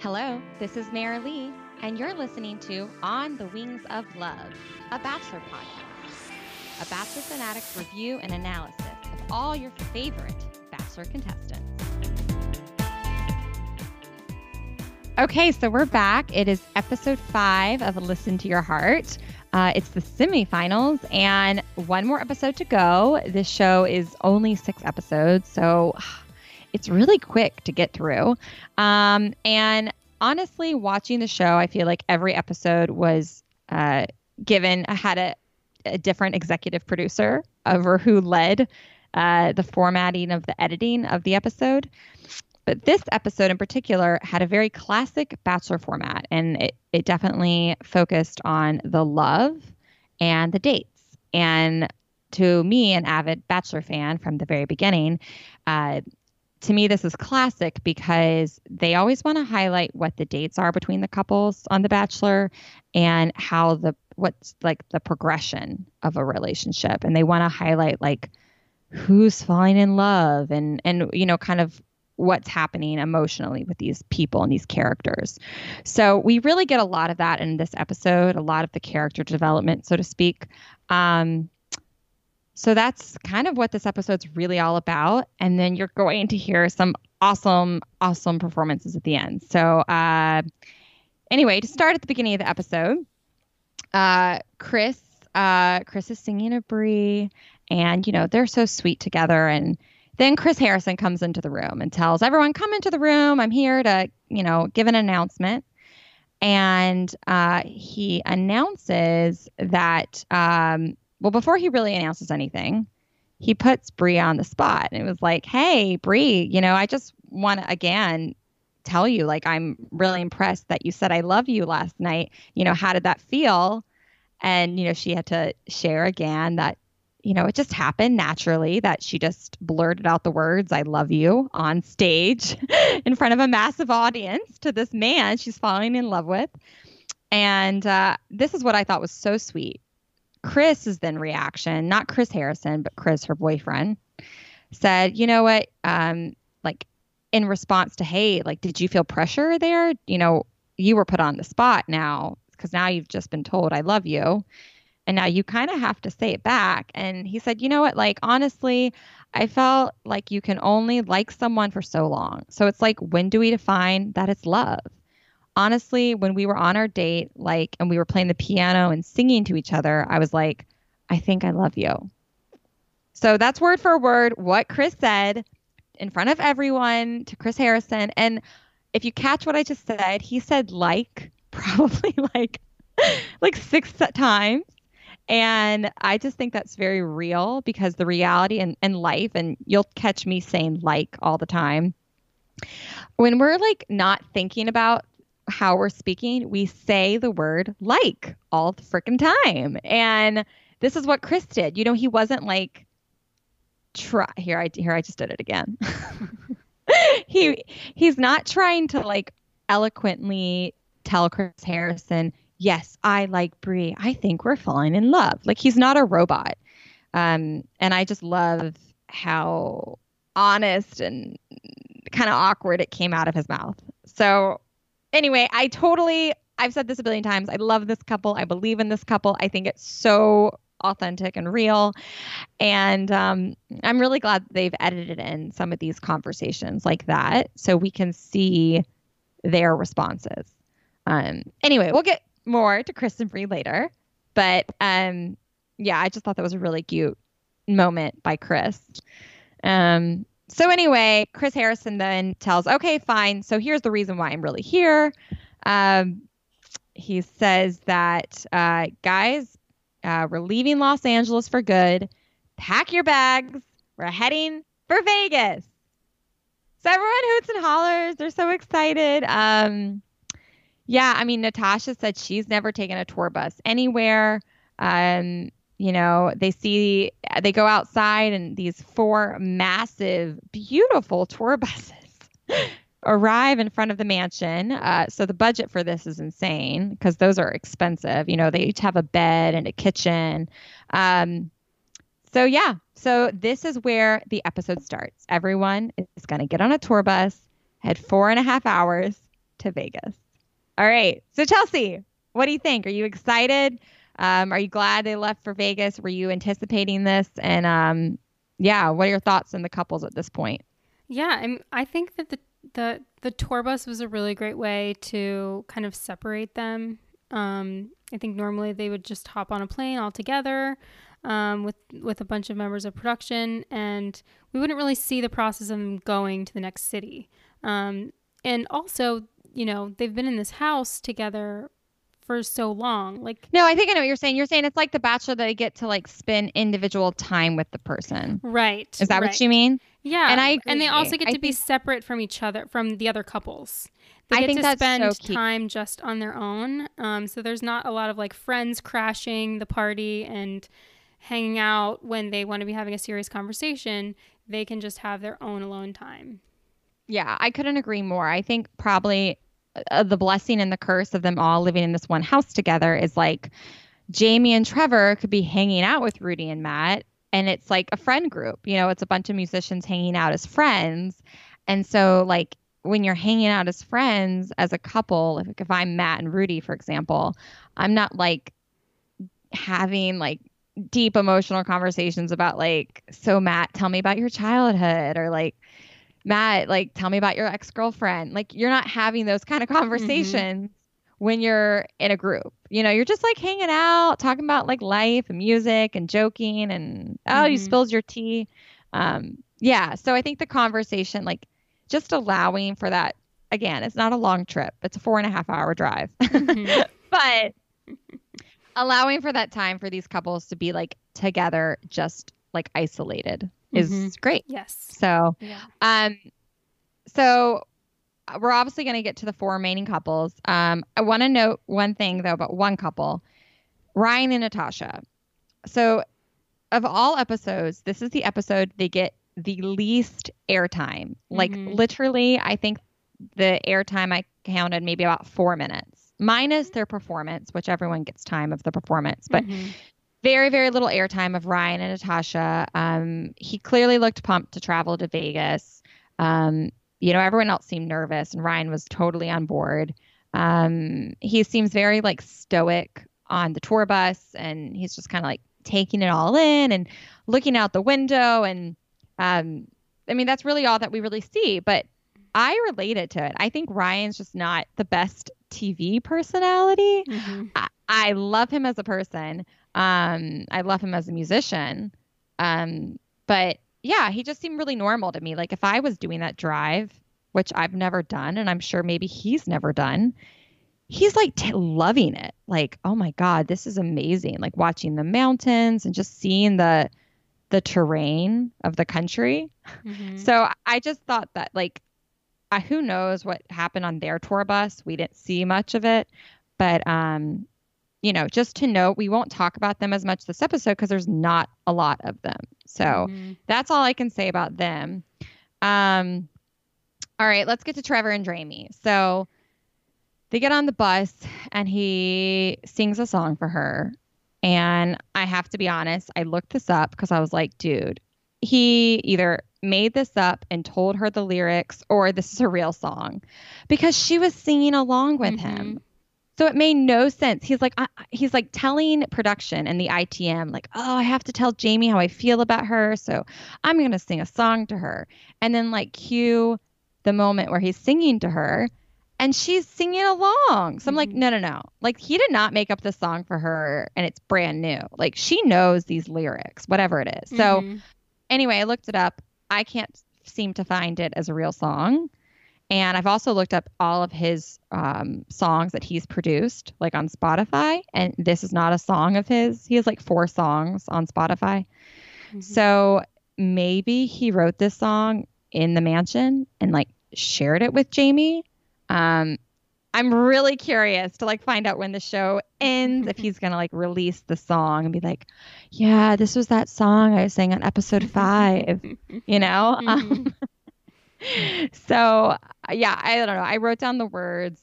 Hello, this is Mara Lee, and you're listening to On the Wings of Love, a Bachelor podcast. A Bachelor Fanatics review and analysis of all your favorite Bachelor contestants. Okay, so we're back. It is episode five of Listen to Your Heart. Uh, it's the semifinals, and one more episode to go. This show is only six episodes, so it's really quick to get through. Um, and honestly, watching the show, I feel like every episode was uh, given had a, a, different executive producer over who led uh, the formatting of the editing of the episode. But this episode in particular had a very classic Bachelor format, and it, it definitely focused on the love and the dates. And to me, an avid Bachelor fan from the very beginning, uh, to me, this is classic because they always want to highlight what the dates are between the couples on The Bachelor and how the what's like the progression of a relationship, and they want to highlight like who's falling in love and and you know kind of what's happening emotionally with these people and these characters. So we really get a lot of that in this episode, a lot of the character development, so to speak. Um, so that's kind of what this episode's really all about. And then you're going to hear some awesome, awesome performances at the end. So, uh, anyway, to start at the beginning of the episode, uh, Chris, uh, Chris is singing a Bri, and you know they're so sweet together. And then Chris Harrison comes into the room and tells everyone, "Come into the room. I'm here to, you know, give an announcement." And uh, he announces that um, well, before he really announces anything, he puts Bri on the spot and it was like, hey, Bri, you know, I just want to again tell you, like, I'm really impressed that you said I love you last night. You know, how did that feel? And, you know, she had to share again that, you know, it just happened naturally that she just blurted out the words, I love you on stage in front of a massive audience to this man she's falling in love with. And uh, this is what I thought was so sweet Chris's then reaction, not Chris Harrison, but Chris, her boyfriend, said, you know what? Um, like in response to, hey, like, did you feel pressure there? You know, you were put on the spot now because now you've just been told I love you. And now you kind of have to say it back. And he said, you know what? Like, honestly, I felt like you can only like someone for so long. So it's like, when do we define that it's love? Honestly, when we were on our date, like, and we were playing the piano and singing to each other, I was like, I think I love you. So that's word for word what Chris said in front of everyone to Chris Harrison. And if you catch what I just said, he said like probably like like six times. And I just think that's very real because the reality and, and life, and you'll catch me saying like all the time. When we're like not thinking about how we're speaking, we say the word like all the freaking time. And this is what Chris did. You know, he wasn't like try here I here I just did it again. he he's not trying to like eloquently tell Chris Harrison, "Yes, I like Bri. I think we're falling in love." Like he's not a robot. Um and I just love how honest and kind of awkward it came out of his mouth. So anyway, I totally I've said this a billion times. I love this couple. I believe in this couple. I think it's so authentic and real. And um, I'm really glad they've edited in some of these conversations like that so we can see their responses. Um, anyway, we'll get more to Chris and Bri later. But um, yeah, I just thought that was a really cute moment by Chris. Um, so anyway, Chris Harrison then tells, okay, fine. So here's the reason why I'm really here. Um, he says that, uh, guys, uh, we're leaving Los Angeles for good. Pack your bags. We're heading for Vegas. So everyone hoots and hollers. They're so excited. Um, yeah, I mean, Natasha said she's never taken a tour bus anywhere. Um, you know they see they go outside and these four massive beautiful tour buses arrive in front of the mansion uh, so the budget for this is insane because those are expensive you know they each have a bed and a kitchen um, so yeah so this is where the episode starts everyone is going to get on a tour bus head four and a half hours to Vegas. All right. So, Chelsea, what do you think? Are you excited? Um, are you glad they left for Vegas? Were you anticipating this? And um, yeah, what are your thoughts on the couples at this point? Yeah, I'm, I think that the, the the tour bus was a really great way to kind of separate them. Um, I think normally they would just hop on a plane all together um, with with a bunch of members of production, and we wouldn't really see the process of them going to the next city. Um, and also, you know, they've been in this house together for so long. Like No, I think I know what you're saying. You're saying it's like the bachelor that they get to like spend individual time with the person. Right. Is that right. what you mean? Yeah. And I agree. And they also get I to be separate from each other from the other couples. They I get think to spend so time just on their own. Um, so there's not a lot of like friends crashing the party and hanging out when they want to be having a serious conversation. They can just have their own alone time. Yeah, I couldn't agree more. I think probably uh, the blessing and the curse of them all living in this one house together is like Jamie and Trevor could be hanging out with Rudi and Matt, and it's like a friend group. You know, it's a bunch of musicians hanging out as friends. And so, like, when you're hanging out as friends, as a couple, if, if I'm Matt and Rudi, for example, I'm not like having like deep emotional conversations about, like, so Matt, tell me about your childhood, or like, Matt, like, tell me about your ex girlfriend. Like, you're not having those kind of conversations when you're in a group. You know, you're just like hanging out, talking about like life and music and joking and, oh, you Mhm. spilled your tea. Um, yeah. So I think the conversation, like, just allowing for that, again, it's not a long trip, it's a four and a half hour drive. Mhm. but allowing for that time for these couples to be like together, just like isolated, is Mhm. great. yes. So, Yeah. um, so uh, we're obviously going to get to the four remaining couples. Um, I want to note one thing though about one couple, Ryan and Natasha. So, of all episodes, this is the episode they get the least airtime. Like Mhm. literally, I think the airtime I counted maybe about four minutes, minus their performance, which everyone gets time of the performance, but Mhm. Very very little airtime of Ryan and Natasha. Um, he clearly looked pumped to travel to Vegas. Um, you know, everyone else seemed nervous, and Ryan was totally on board. Um, he seems very like stoic on the tour bus, and he's just kind of like taking it all in and looking out the window. And um, I mean, that's really all that we really see. But I related to it. I think Ryan's just not the best TV personality. Mhm. I, I love him as a person. Um, I love him as a musician. Um, but yeah, he just seemed really normal to me. Like if I was doing that drive, which I've never done, and I'm sure maybe he's never done, he's like t- loving it. Like, oh my God, this is amazing. Like watching the mountains and just seeing the the terrain of the country. Mhm. So I just thought that like uh, who knows what happened on their tour bus. We didn't see much of it, but um you know, just to note, we won't talk about them as much this episode because there's not a lot of them. So Mhm. that's all I can say about them. Um, all right, let's get to Trevor and Jamie. So they get on the bus and he sings a song for her. And I have to be honest, I looked this up because I was like, dude, he either made this up and told her the lyrics or this is a real song because she was singing along with him. So it made no sense. He's like, I, he's like telling production and the ITM, like, oh, I have to tell Jamie how I feel about her. So I'm going to sing a song to her. And then, like, cue the moment where he's singing to her and she's singing along. So I'm like, Mhm. no, no, no. Like, he did not make up the song for her and it's brand new. Like, she knows these lyrics, whatever it is. So Mhm. anyway, I looked it up. I can't seem to find it as a real song. And I've also looked up all of his um, songs that he's produced, like on Spotify. And this is not a song of his. He has like four songs on Spotify. Mhm. So maybe he wrote this song in the mansion and like shared it with Jamie. Um, I'm really curious to like find out when the show ends if he's gonna like release the song and be like, yeah, this was that song I was sang on episode five you know um, so yeah i don't know i wrote down the words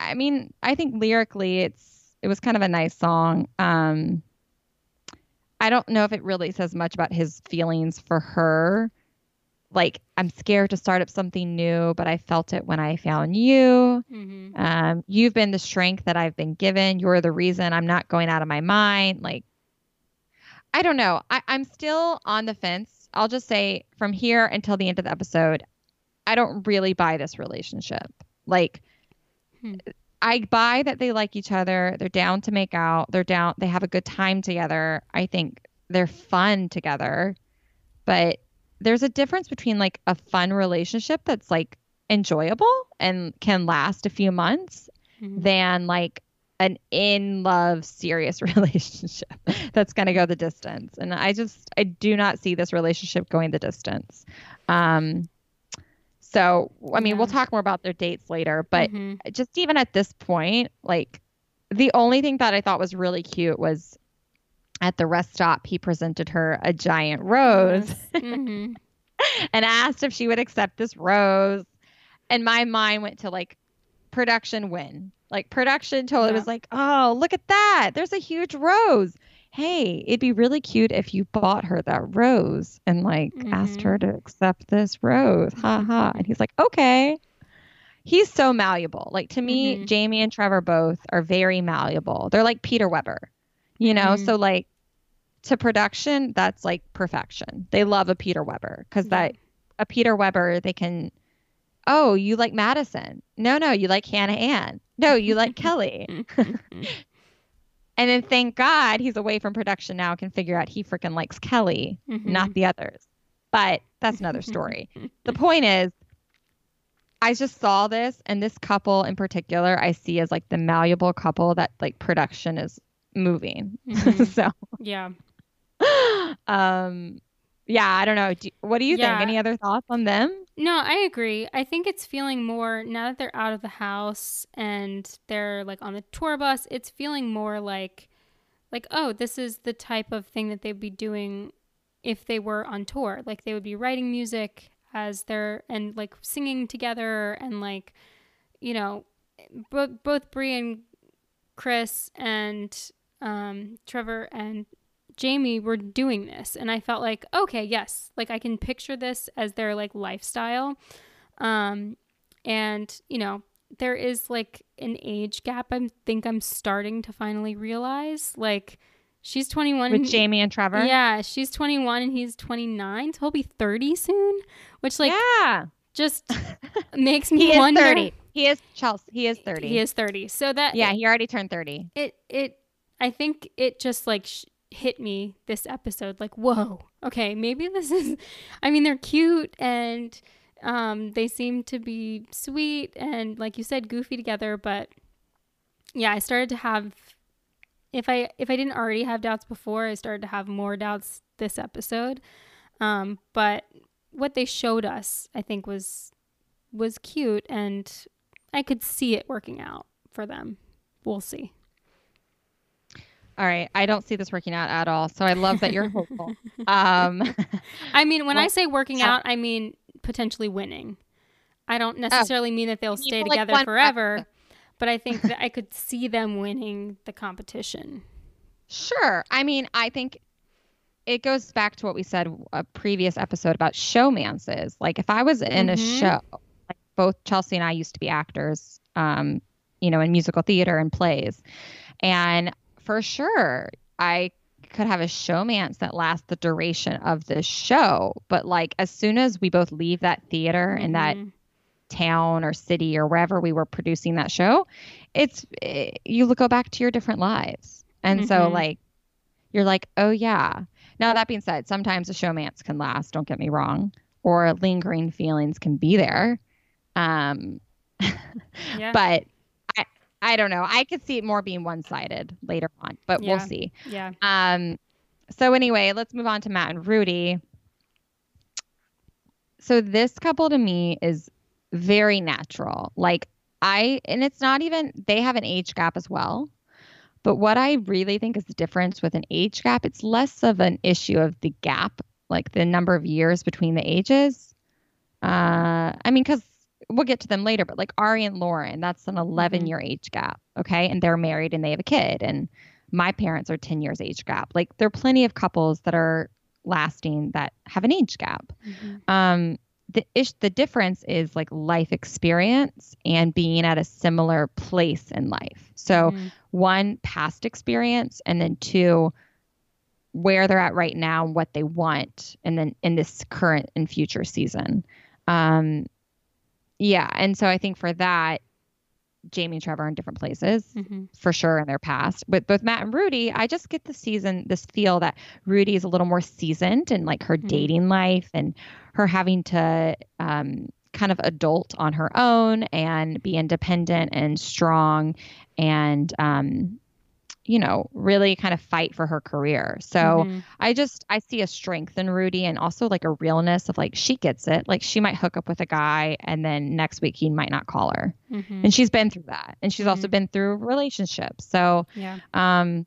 i mean i think lyrically it's it was kind of a nice song um i don't know if it really says much about his feelings for her like I'm scared to start up something new, but I felt it when I found you. Mm-hmm. Um, you've been the strength that I've been given. You're the reason I'm not going out of my mind. Like, I don't know. I, I'm still on the fence. I'll just say from here until the end of the episode, I don't really buy this relationship. Like, Hmm. I buy that they like each other. They're down to make out. They're down. They have a good time together. I think they're fun together. But there's a difference between like a fun relationship that's like enjoyable and can last a few months Mhm. than like an in love serious relationship that's going to go the distance. And I just I do not see this relationship going the distance. Um so I mean, we'll talk more about their dates later, but Mhm. just even at this point, like the only thing that I thought was really cute was at the rest stop he presented her a giant rose Yes. Mhm. and asked if she would accept this rose. And my mind went to like production win. Like production totally Yeah. was like, oh, look at that. There's a huge rose. Hey, it'd be really cute if you bought her that rose and like asked Mhm. her to accept this rose. Ha ha. And he's like, okay. He's so malleable. Like to me, Mhm. Jamie and Trevor both are very malleable. They're like Peter Weber, you know? Mhm. So like to production, that's like perfection. They love a Peter Weber because that a Peter Weber, they can, oh, you like Madison. No, no, you like Hannah Ann. No, you like Kelly. And then thank God he's away from production now, can figure out he freaking likes Kelly, not the others. But that's another story. the point is, I just saw this, and this couple in particular, I see as like the malleable couple that like production is moving. Mhm. so, Yeah. um, yeah, I don't know. Do, what do you Yeah. think? Any other thoughts on them? No, I agree. I think it's feeling more now that they're out of the house and they're like on the tour bus, it's feeling more like like oh, this is the type of thing that they'd be doing if they were on tour. Like they would be writing music as they're and like singing together and like you know, both both Bri and Chris and um, Trevor and Jamie were doing this, and I felt like, okay, yes, like I can picture this as their like lifestyle. Um, and you know, there is like an age gap. I think I'm starting to finally realize. Like, she's 21. With and- Jamie and Trevor? Yeah, she's 21 and he's 29, so he'll be 30 soon. Which like yeah. just makes me He is wonder. 30. He is Chelsea. He is 30. He is 30. So that Yeah, he already turned 30. it it I think it just like sh- hit me this episode like whoa okay maybe this is I mean they're cute and um they seem to be sweet and like you said goofy together but yeah I started to have if I if I didn't already have doubts before I started to have more doubts this episode. Um but what they showed us I think was was cute and I could see it working out for them. We'll see All right. I don't see this working out at all. So I love that you're hopeful. um, I mean, when I say working yeah. out, I mean potentially winning. I don't necessarily mean that they'll stay like, together one forever, but I think that I could see them winning the competition. Sure. I mean, I think it goes back to what we said a previous episode about showmances. Like if I was in a Mhm. show, like both Chelsea and I used to be actors, um, you know, in musical theater and plays. And for sure, I could have a showmance that lasts the duration of the show. But like as soon as we both leave that theater and that town or city or wherever we were producing that show, it's eh, you go back to your different lives. And so Mhm. like you're like, "Oh yeah." Now that being said, sometimes a showmance can last, don't get me wrong, or lingering feelings can be there. Um yeah, but I don't know. I could see it more being one-sided later on, but Yeah. we'll see. yeah, Um, so anyway, let's move on to Matt and Rudi. So this couple to me is very natural. Like I, and it's not even they have an age gap as well. But what I really think is the difference with an age gap, it's less of an issue of the gap, like the number of years between the ages. Uh, I mean, because we'll get to them later, but like Ari and Lauren, that's an 11 year age gap. Okay. And they're married and they have a kid. And my parents are 10 years age gap. Like there are plenty of couples that are lasting that have an age gap. Mm-hmm. Um, the ish, the difference is like life experience and being at a similar place in life. So Mhm. one past experience and then two where they're at right now and what they want and then in this current and future season um yeah and so i think for that jamie and trevor are in different places Mhm. for sure in their past But both matt and rudi i just get the season this feel that rudi is a little more seasoned in like her Mhm. dating life and her having to um kind of adult on her own and be independent and strong and um you know really kind of fight for her career so Mhm. I just I see a strength in Rudi and also like a realness of like she gets it. Like she might hook up with a guy and then next week he might not call her. Mhm. And she's been through that. And she's also Mhm. been through relationships. So yeah. um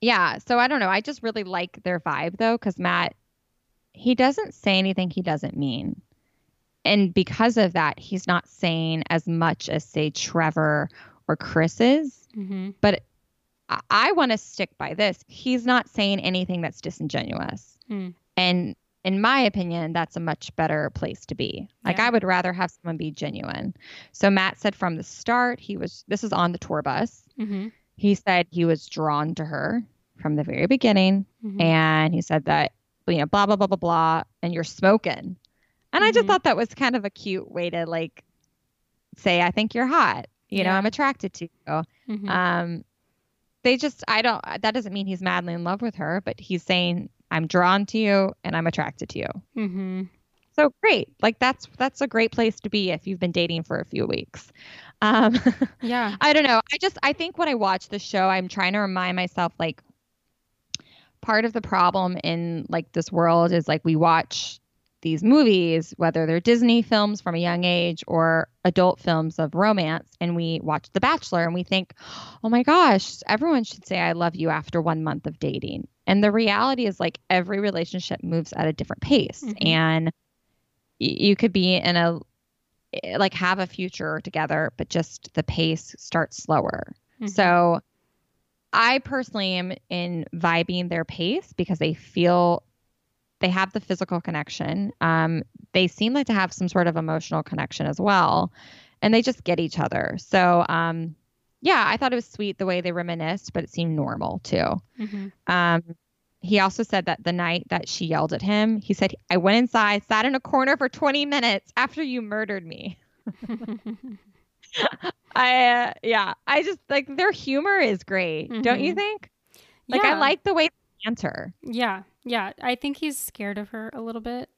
yeah, so I don't know. I just really like their vibe though cuz Matt he doesn't say anything he doesn't mean. And because of that, he's not saying as much as say Trevor or Chris is Mhm. I, I want to stick by this. He's not saying anything that's disingenuous. Hmm. And in my opinion, that's a much better place to be. Like Yeah. I would rather have someone be genuine. So Matt said from the start, he was this is on the tour bus. Mhm. He said he was drawn to her from the very beginning. Mhm. And he said that, you know, blah, blah, blah, blah, blah, and you're smoking. And I just Mhm. thought that was kind of a cute way to like say, I think you're hot. You know, I'm attracted to you Mhm. um they just i don't that doesn't mean he's madly in love with her but he's saying i'm drawn to you and i'm attracted to you Mhm. so great like that's that's a great place to be if you've been dating for a few weeks um Yeah. i don't know i just i think when i watch the show i'm trying to remind myself like part of the problem in like this world is like we watch these movies whether they're disney films from a young age or adult films of romance and we watch the bachelor and we think oh my gosh everyone should say i love you after one month of dating and the reality is like every relationship moves at a different pace Mhm. and you could be in a eh, like have a future together but just the pace starts slower Mhm. so I personally am in vibing their pace because they feel they have the physical connection. Um, they seem like to have some sort of emotional connection as well, and they just get each other. So, um, yeah, I thought it was sweet the way they reminisced, but it seemed normal too. Mhm. Um, he also said that the night that she yelled at him, he said, I went inside, sat in a corner for 20 minutes after you murdered me. I, uh, yeah, I just like their humor is great. Don't you Mhm. think? Like, I like the way banter Yeah. Yeah. I think he's scared of her a little bit.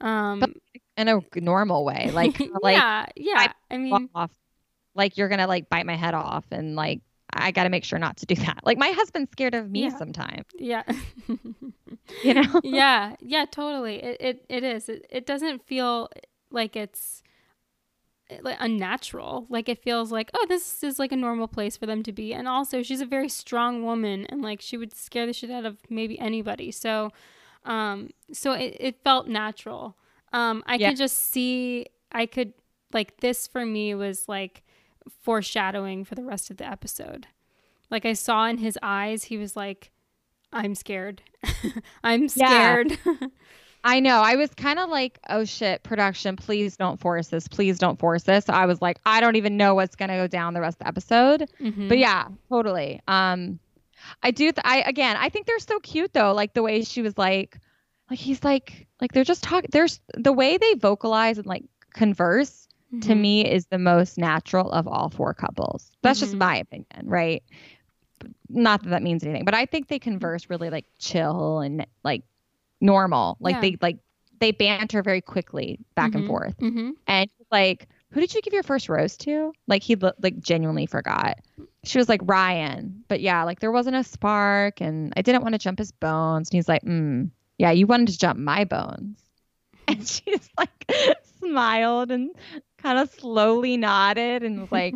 Um. But, in a normal way. Like, like, yeah. Yeah. I mean. off, like you're going to like bite my head off and like, I got to make sure not to do that. Like, my husband's scared of me Yeah. sometimes, Yeah. you know? yeah. Yeah. Totally. It. It. It is. It, it doesn't feel like it's like unnatural. Like it feels like oh, this is like a normal place for them to be. And also, she's a very strong woman, and like she would scare the shit out of maybe anybody. So, um, so it, it felt natural. Um, I Yeah. could just see. I could like this for me was like foreshadowing for the rest of the episode. Like I saw in his eyes, he was like, "I'm scared. I'm scared." I know. I was kind of like, oh shit, production, please don't force this. Please don't force this. I was like, I don't even know what's going to go down the rest of the episode. Mhm. But yeah, totally. Um, I do. Th- I again, I think they're so cute though. Like the way she was like, like he's like, like they're just talking. There's the way they vocalize and like converse to Mhm. me is the most natural of all four couples. That's just Mhm. my opinion, right? Not that that means anything, but I think they converse really like chill and like normal. Like Yeah. they like they banter very quickly back and Mhm. forth. Mhm. And like, who did you give your first rose to? Like he like genuinely forgot. She was like Ryan, but yeah, like there wasn't a spark, and I didn't want to jump his bones. And he's like, mm, yeah, you wanted to jump my bones. And she's like smiled and kind of slowly nodded and was like,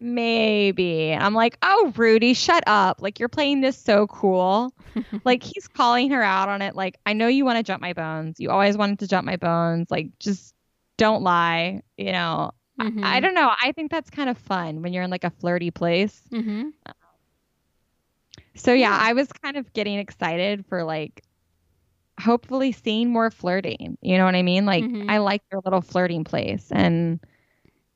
maybe. I'm like, oh, Rudi, shut up. Like you're playing this so cool. like he's calling her out on it. Like I know you want to jump my bones. You always wanted to jump my bones. Like just don't lie. You know. I, I Mhm. don't know. I think that's kind of fun when you're in like a flirty place. Mhm. So yeah. I was kind of getting excited for like hopefully seeing more flirting. You know what I mean? Like Mhm. I like their little flirting place and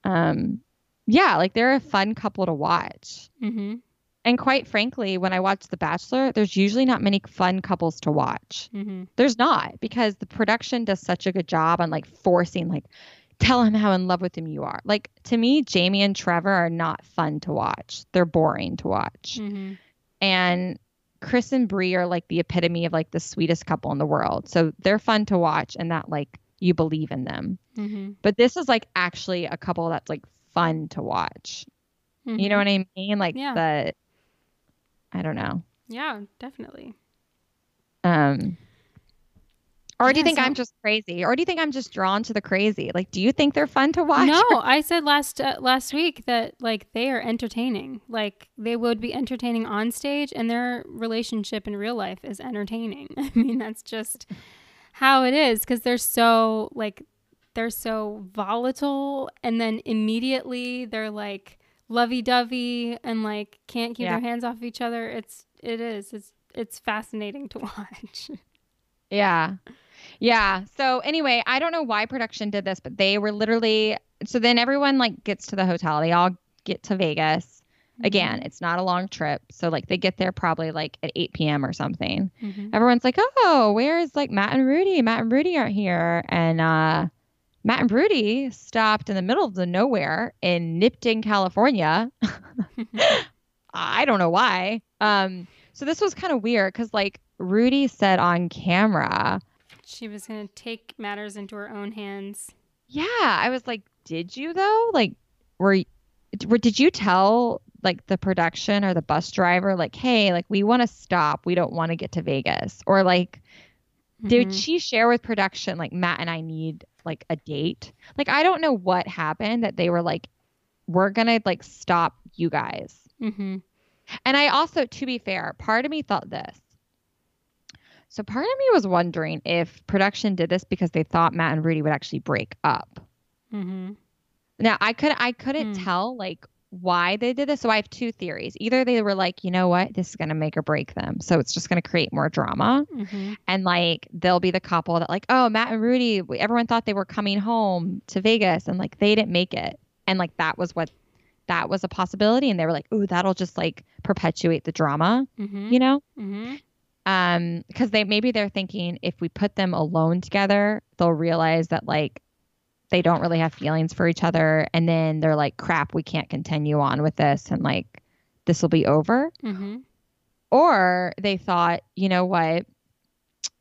um yeah, like they're a fun couple to watch. Mm-hmm. And quite frankly, when I watch The Bachelor, there's usually not many fun couples to watch. Mm-hmm. There's not because the production does such a good job on like forcing like tell him how in love with him you are. Like to me, Jamie and Trevor are not fun to watch. They're boring to watch. Mm-hmm. And Chris and Bri are like the epitome of like the sweetest couple in the world. So they're fun to watch and that like you believe in them. Mm-hmm. But this is like actually a couple that's like fun to watch. You know what I mean? Like Yeah. the I don't know. Yeah, definitely. Um or do you Yeah, think so- I'm just crazy? Or do you think I'm just drawn to the crazy? Like do you think they're fun to watch? No, I said last uh, last week that like they are entertaining. Like they would be entertaining on stage, and their relationship in real life is entertaining. I mean, that's just how it is because they're so like they're so volatile, and then immediately they're like lovey dovey and like can't keep Yeah. their hands off each other. It's it is it's it's fascinating to watch. Yeah. Yeah. So anyway, I don't know why production did this, but they were literally so then everyone like gets to the hotel. They all get to Vegas. Again, it's not a long trip. So like they get there probably like at 8 p.m. or something. Mhm. Everyone's like, "Oh, where's like Matt and Rudi? Matt and Rudi aren't here." And uh Matt and Rudi stopped in the middle of the nowhere in Nipton, California. I don't know why. Um so this was kind of weird cuz like Rudi said on camera, She was gonna take matters into her own hands. Yeah, I was like, did you though? Like, were, were did you tell like the production or the bus driver like, hey, like we want to stop, we don't want to get to Vegas, or like, did Mhm. she share with production like Matt and I need like a date? Like, I don't know what happened that they were like, we're gonna like stop you guys. Mhm. And I also, to be fair, part of me thought this. So part of me was wondering if production did this because they thought Matt and Rudi would actually break up. Mhm. Now I could I couldn't Hmm. tell like why they did this. So I have two theories. Either they were like, you know what, this is gonna make or break them. So it's just gonna create more drama. Mhm. And like they'll be the couple that like, oh, Matt and Rudi, everyone thought they were coming home to Vegas and like they didn't make it. And like that was what that was a possibility. And they were like, ooh, that'll just like perpetuate the drama, Mhm. you know? Mhm. um because they maybe they're thinking if we put them alone together they'll realize that like they don't really have feelings for each other and then they're like crap we can't continue on with this and like this will be over Mhm. or they thought you know what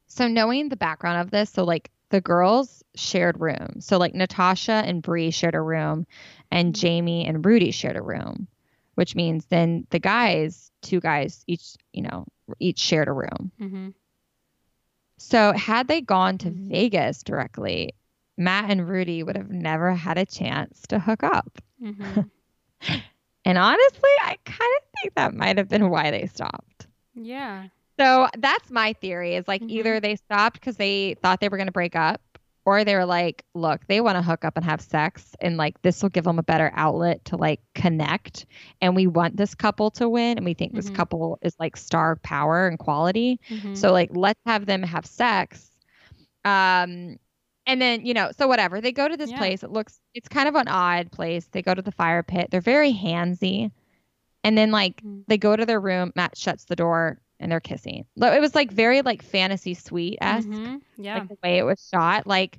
so knowing the background of this so like the girls shared rooms so like natasha and Bri shared a room and Mhm. jamie and rudi shared a room which means then the guys two guys each you know each shared a room Mhm. so had they gone to Mhm. Vegas directly, Matt and Rudi would have never had a chance to hook up. Mhm. And honestly, I kind of think that might have been why they stopped. Yeah. So that's my theory is like Mhm. either they stopped because they thought they were going to break up or they were like, look, they want to hook up and have sex and like this will give them a better outlet to like connect and we want this couple to win and we think this Mhm. couple is like star power and quality. Mhm. So like let's have them have sex. Um and then, you know, so whatever. They go to this Yeah. place. It looks it's kind of an odd place. They go to the fire pit. They're very handsy. And then like Mhm. they go to their room, Matt shuts the door and they're kissing. It was like very like fantasy suite esque, Mhm. Yeah. like the way it was shot. Like,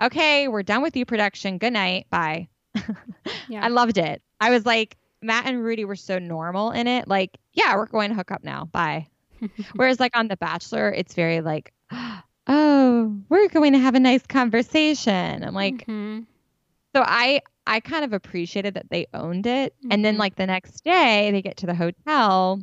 okay, we're done with you, production. Good night. Bye. yeah. I loved it. I was like, Matt and Rudi were so normal in it. Like, yeah, we're going to hook up now. Bye. Whereas like on The Bachelor, it's very like, oh, we're going to have a nice conversation. I'm like, Mhm. so I I kind of appreciated that they owned it. And then Mhm. like the next day they get to the hotel.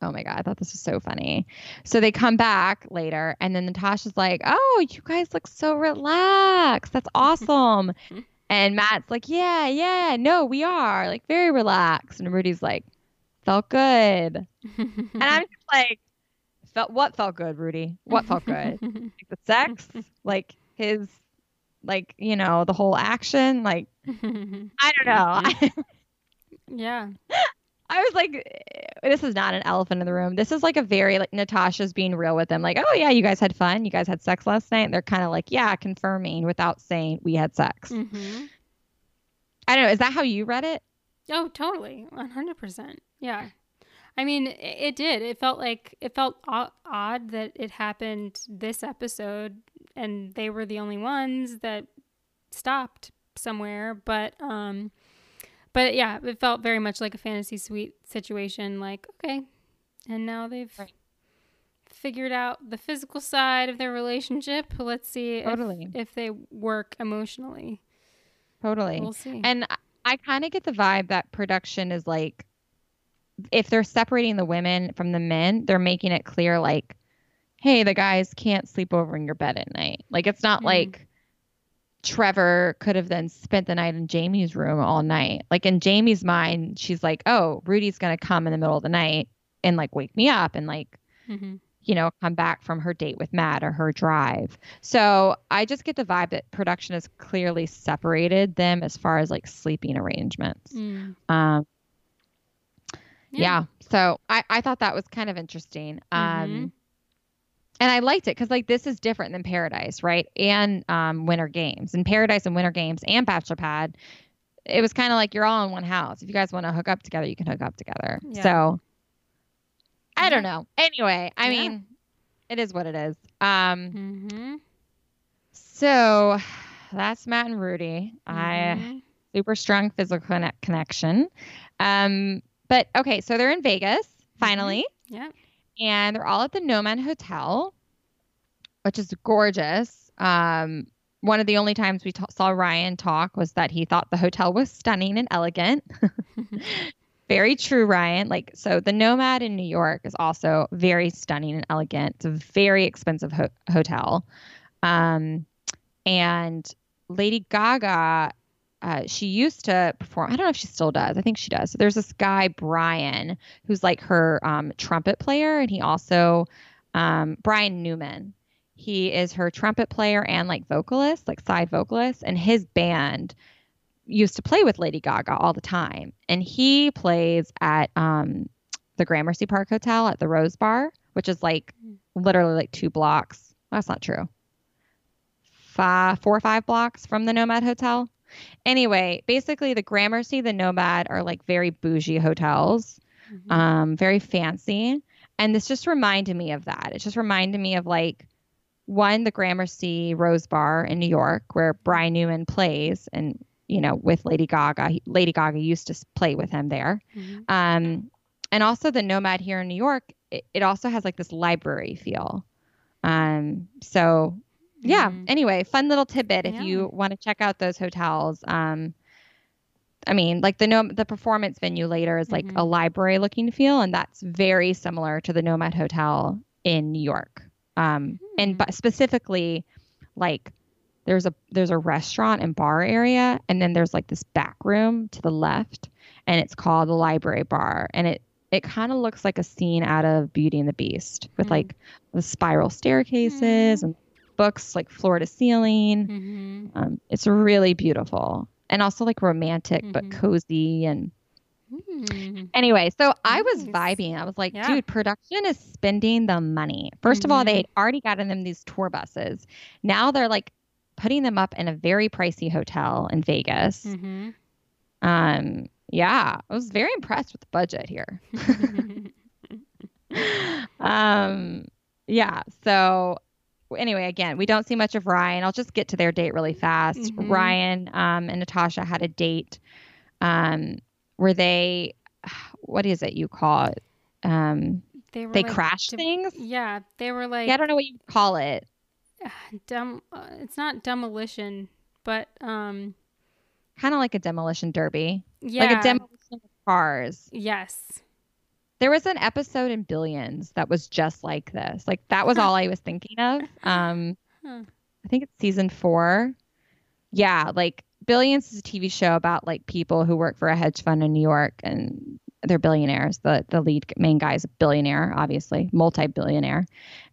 Oh my god, I thought this was so funny. So they come back later and then Natasha's like, "Oh, you guys look so relaxed. That's awesome." and Matt's like, "Yeah, yeah, no, we are. Like very relaxed." And Rudi's like, "Felt good." And I'm just like, "Felt what felt good, Rudi? What felt good?" Like the sex, like his like, you know, the whole action, like I don't know. yeah. I was like, this is not an elephant in the room. This is like a very like Natasha's being real with them. Like, oh yeah, you guys had fun. You guys had sex last night. And they're kind of like, yeah, confirming without saying we had sex. Mm-hmm. I don't know. Is that how you read it? Oh, totally, one hundred percent. Yeah. I mean, it, did. It felt like it felt odd that it happened this episode, and they were the only ones that stopped somewhere. But um, but yeah, it felt very much like a fantasy suite situation. Like, okay, and now they've Right. figured out the physical side of their relationship. Let's see Totally. if, if they work emotionally. Totally. We'll see. And I- I kind of get the vibe that production is like, if they're separating the women from the men, they're making it clear, like, hey, the guys can't sleep over in your bed at night. Like, it's not Mhm. like Trevor could have then spent the night in Jamie's room all night. Like, in Jamie's mind, she's like, oh, Rudi's going to come in the middle of the night and like wake me up and like, hmm you know, come back from her date with Matt or her drive. So I just get the vibe that production has clearly separated them as far as like sleeping arrangements. Mm. Um, yeah. So I, I thought that was kind of interesting. Um, Mhm. and I liked it because like this is different than Paradise, right? And um, Winter Games and Paradise and Winter Games and Bachelor Pad. It was kind of like you're all in one house. If you guys want to hook up together, you can hook up together. Yeah. So I don't know. Anyway, I Yeah. mean, it is what it is. Um, Mm-hmm. so that's Matt and Rudi. I Mhm. super strong physical connect- connection. Um, but okay, so they're in Vegas finally, Yeah. and they're all at the Nomad Hotel, which is gorgeous. Um, one of the only times we ta- saw Ryan talk was that he thought the hotel was stunning and elegant. very true, Ryan. Like, so the Nomad in New York is also very stunning and elegant. It's a very expensive ho- hotel. Um, and Lady Gaga, uh, she used to perform. I don't know if she still does. I think she does. So there's this guy, Brian, who's like her um, trumpet player. And he also, um, Brian Newman, he is her trumpet player and like vocalist, like side vocalist. And his band used to play with Lady Gaga all the time. And he plays at um, the Gramercy Park Hotel at the Rose Bar, which is like literally like two blocks. Well, that's not true. Five, four or five blocks from the Nomad Hotel. Anyway, basically the Gramercy, the Nomad are like very bougie hotels, Mhm. um, very fancy. And this just reminded me of that. It just reminded me of like one, the Gramercy Rose Bar in New York, where Brian Newman plays, and you know, with Lady Gaga. He- Lady Gaga used to play with him there. Mhm. Um, and also the Nomad here in New York, it, it also has like this library feel. Um, so yeah. Mhm. Anyway, fun little tidbit if Yeah. you want to check out those hotels. Um, I mean, like the no the performance venue later is like Mhm. a library looking feel, and that's very similar to the Nomad Hotel in New York. Um, and Hmm. but specifically, like there's a there's a restaurant and bar area, and then there's like this back room to the left, and it's called the Library Bar, and it it kind of looks like a scene out of Beauty and the Beast with Hmm. like the spiral staircases and books like floor to ceiling. Mhm. Um, it's really beautiful and also like romantic but Mhm. cozy and Mhm. anyway. So I was vibing. I was like, Yeah. dude, production is spending the money. First of all, they Mhm. had already gotten them these tour buses. Now they're like putting them up in a very pricey hotel in Vegas. Mhm. Um, yeah, I was very impressed with the budget here. um, yeah. So anyway, again, we don't see much of Ryan. I'll just get to their date really fast. Mhm. Ryan um, and Natasha had a date um, where they, what is it you call it? Um, they were they like crash dem- things. Yeah, they were like Yeah, I don't know what you call it. dem- uh, it's not demolition, but um Kind of like a demolition derby, yeah. like a demolition of cars. Yes. There was an episode in Billions that was just like this. Like that was all I was thinking of. Um, I think it's season four. Yeah, like Billions is a TV show about like people who work for a hedge fund in New York and they're billionaires. The the lead main guy is a billionaire, obviously, multi-billionaire.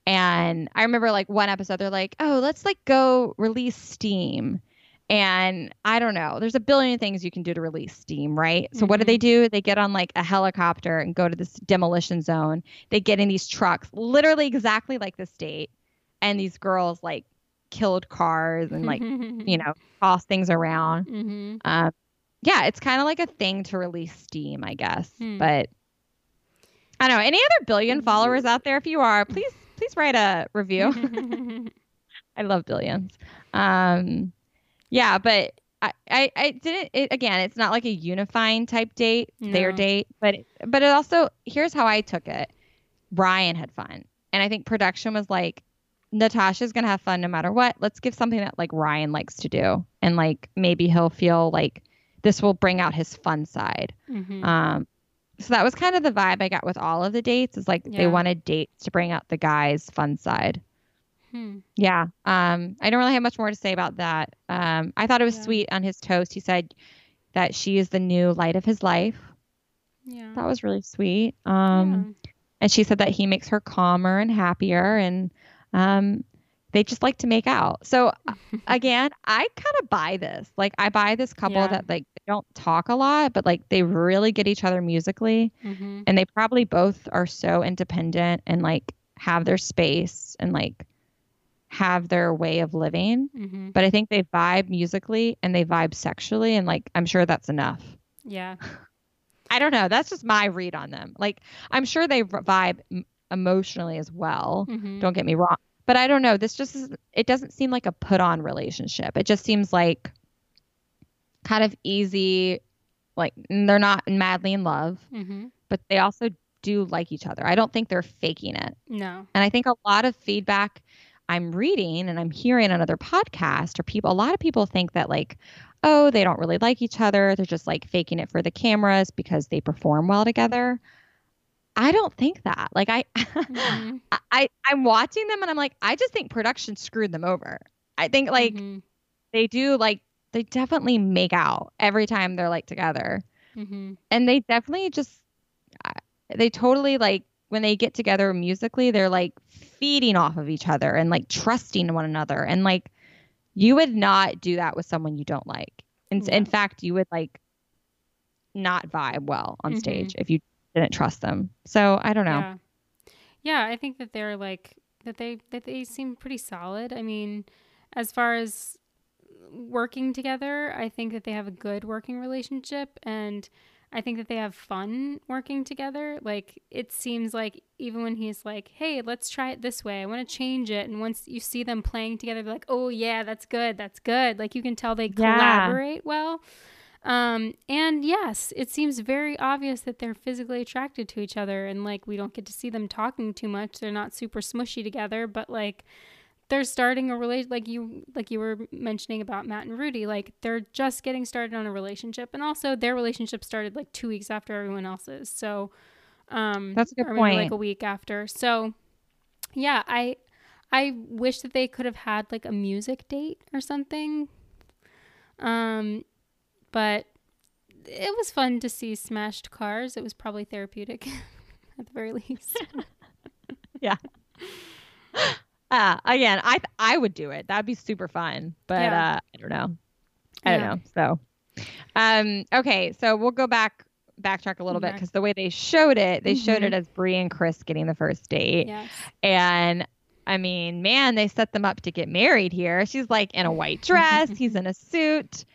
And I remember like one episode they're like, "Oh, let's like go release steam." And I don't know. There's a billion things you can do to release steam, right? So what do they do? They get on like a helicopter and go to this demolition zone. They get in these trucks, literally exactly like the state. And these girls like killed cars and like, you know, toss things around. hmm Um, yeah, it's kind of like a thing to release steam, I guess. Hmm. But I don't know. Any other billion followers out there? If you are, please please write a review. I love billions. Um, yeah, but I, I, I didn't. It, again, it's not like a unifying type date, their date, but but it also here's how I took it. Ryan had fun, and I think production was like, Natasha's gonna have fun no matter what. Let's give something that like Ryan likes to do, and like maybe he'll feel like this will bring out his fun side. Mhm. Um, so that was kind of the vibe I got with all of the dates. Is like they wanted dates to bring out the guy's fun side. Hmm. Yeah. Um, I don't really have much more to say about that. Um, I thought it was Yeah. sweet on his toast. He said that she is the new light of his life. Yeah. That was really sweet. Um, and she said that he makes her calmer and happier, and um, they just like to make out. So again, I kind of buy this. Like I buy this couple Yeah. that like they don't talk a lot, but like they really get each other musically, yeah. hmm and they probably both are so independent and like have their space and like have their way of living. hmm But I think they vibe musically and they vibe sexually, and like I'm sure that's enough. Yeah. I don't know. That's just my read on them. Like I'm sure they vibe emotionally as well. hmm Don't get me wrong. But I don't know. This just is, it doesn't seem like a put on relationship. It just seems like kind of easy. Like they're not madly in love, hmm but they also do like each other. I don't think they're faking it. No. And I think a lot of feedback I'm reading and I'm hearing on other podcasts or people, a lot of people think that like, oh, they don't really like each other. They're just like faking it for the cameras because they perform well together. I don't think that. Like I, Mhm. I, I'm watching them and I'm like, I just think production screwed them over. I think like Mhm. they do like they definitely make out every time they're like together Mhm. and they definitely just they totally like when they get together musically they're like feeding off of each other and like trusting one another and like you would not do that with someone you don't like in, in fact you would like not vibe well on Mhm. stage if you didn't trust them so i don't know Yeah. Yeah, I think that they're like that they that they seem pretty solid. I mean, as far as working together, I think that they have a good working relationship and I think that they have fun working together. Like it seems like even when he's like, "Hey, let's try it this way. I want to change it." And once you see them playing together, they're like, "Oh yeah, that's good. That's good." Like you can tell they Yeah. collaborate well. Um, and yes, it seems very obvious that they're physically attracted to each other and like we don't get to see them talking too much. They're not super smushy together, but like they're starting a relation like you like you were mentioning about Matt and Rudi, like they're just getting started on a relationship and also their relationship started like 2 weeks after everyone else's. So um That's a good maybe like a week after. So yeah, I I wish that they could have had like a music date or something. Um but it was fun to see smashed cars. It was probably therapeutic at the very least. uh, again i i would do it that'd be super fun but Yeah. uh i don't know i don't know so um okay so we'll go back backtrack a little bit because the way they showed it they showed Mhm. it as Bri and Chris getting the first date yes. and I mean, man, they set them up to get married here. She's like in a white dress, he's in a suit.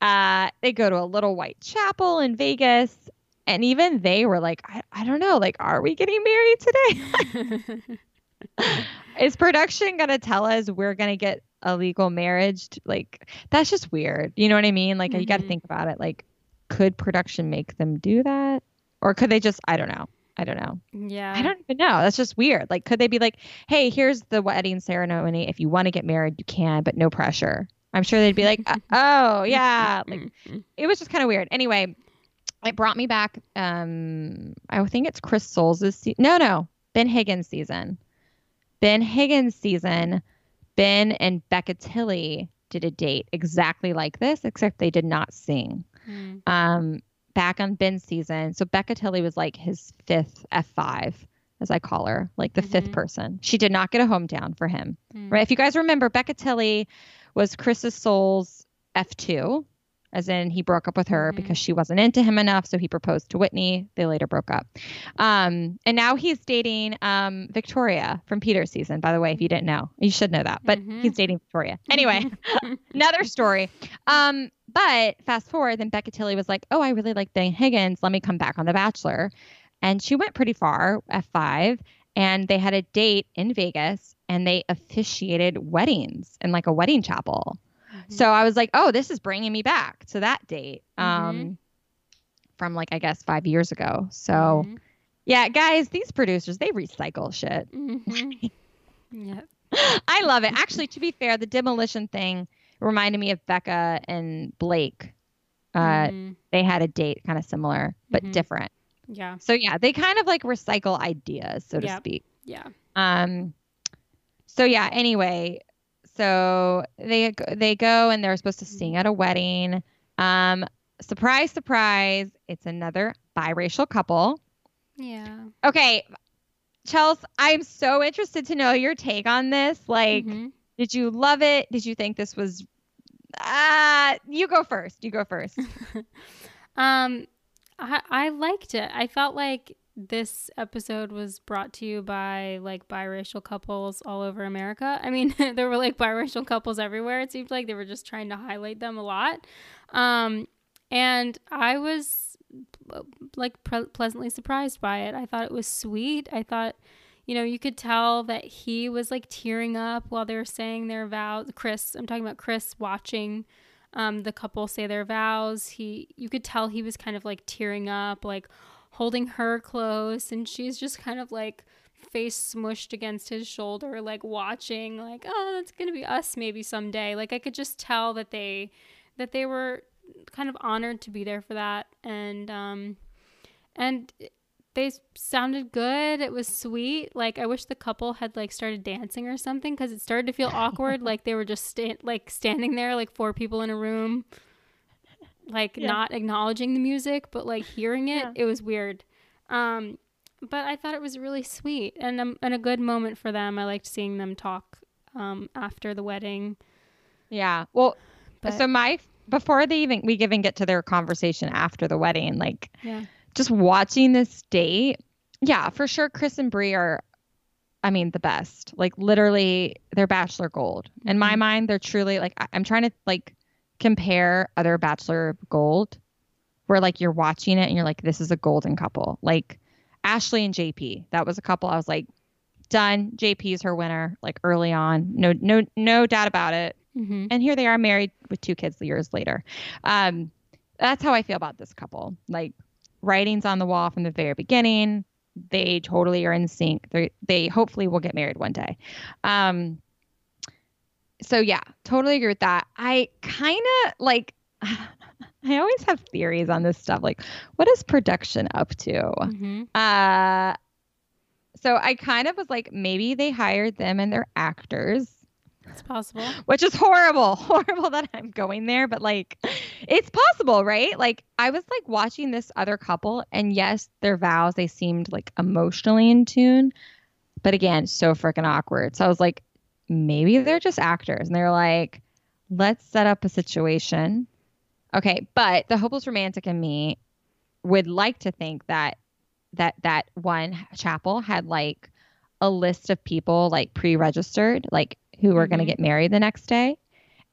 Uh, they go to a little white chapel in Vegas. And even they were like, I, I don't know, like, are we getting married today? Is production going to tell us we're going to get a legal marriage? Like, that's just weird. You know what I mean? Like, you got to think about it. Like, could production make them do that? Or could they just, I don't know. I don't know. yeah. I don't even know. That's just weird. Like, could they be like, hey, here's the wedding ceremony. If you want to get married, you can, but no pressure. I'm sure they'd be like, uh, oh, yeah. Like, it was just kind of weird. Anyway, it brought me back. Um, I think it's Chris Soules' se- no, no, Ben Higgins season. Ben Higgins season. Ben and Becca Tilley did a date exactly like this, except they did not sing. Mm. Um, back on Ben's season, so Becca Tilley was like his fifth F5, as I call her, like the fifth Mhm. person. She did not get a hometown for him. Mm. Right. If you guys remember, Becca Tilley was Chris's Soules' F2, as in he broke up with her Mhm. because she wasn't into him enough. So he proposed to Whitney. They later broke up. Um, and now he's dating um, Victoria from Peter's season, by the way, if you didn't know. You should know that. But Mhm. he's dating Victoria. Anyway, another story. Um, but fast forward, then Becca Tilley was like, Oh, I really like Dan Higgins. Let me come back on The Bachelor. And she went pretty far, F5, and they had a date in Vegas and they officiated weddings in like a wedding chapel. Mm-hmm. So I was like, oh, this is bringing me back to that date um, Mhm. from like, I guess, five years ago. So Mhm. yeah, guys, these producers, they recycle shit. Mhm. yeah. I love it. Actually, to be fair, the demolition thing reminded me of Becca and Blake. Uh, Mhm. They had a date kind of similar, but different. Yeah. So yeah, they kind of like recycle ideas, so to Yep. speak. Yeah. Um. So yeah. Anyway, so they they go and they're supposed to sing at a wedding. Um. Surprise, surprise! It's another biracial couple. Yeah. Okay, Chelsea, I'm so interested to know your take on this. Like, Mhm. did you love it? Did you think this was? Ah, you go first. You go first. um, I I liked it. I felt like this episode was brought to you by like biracial couples all over America. I mean, there were like biracial couples everywhere. It seemed like they were just trying to highlight them a lot. Um, and I was like pre- pleasantly surprised by it. I thought it was sweet. I thought, you know, you could tell that he was like tearing up while they were saying their vows. Chris, I'm talking about Chris watching um, the couple say their vows. He, you could tell he was kind of like tearing up, like holding her close, and she's just kind of like face smushed against his shoulder, like watching, like, oh, that's gonna be us maybe someday. Like I could just tell that they, that they were kind of honored to be there for that, and um, and they sounded good. It was sweet. Like I wish the couple had like started dancing or something because it started to feel awkward. like they were just sta- like standing there, like four people in a room, like Yeah. not acknowledging the music, but like hearing it. Yeah. It was weird. Um, but I thought it was really sweet and um, and a good moment for them. I liked seeing them talk um, after the wedding. Yeah. Well, But so my before they even we even get to their conversation after the wedding, like yeah, just watching this date, yeah, for sure Chris and Bri are I mean the best. Like literally they're bachelor gold. In my Mhm. mind, they're truly like I- I'm trying to like compare other bachelor gold where like you're watching it and you're like this is a golden couple. Like Ashley and JP. That was a couple I was like done. JP's her winner like early on. No no no doubt about it mm-hmm. and here they are married with two kids years later um that's how i feel about this couple like writings on the wall from the very beginning they totally are in sync they they hopefully will get married one day um so yeah totally agree with that. I kind of like i always have theories on this stuff like what is production up to? Mm-hmm. uh so i kind of was like maybe they hired them and their actors. It's possible. which is horrible horrible that i'm going there but like it's possible right? Like i was like watching this other couple and yes their vows they seemed like emotionally in tune but again so freaking awkward. So i was like maybe they're just actors and they're like let's set up a situation. Okay but the hopeless romantic in me would like to think that that that one chapel had like a list of people like pre-registered like who were going to get married the next day.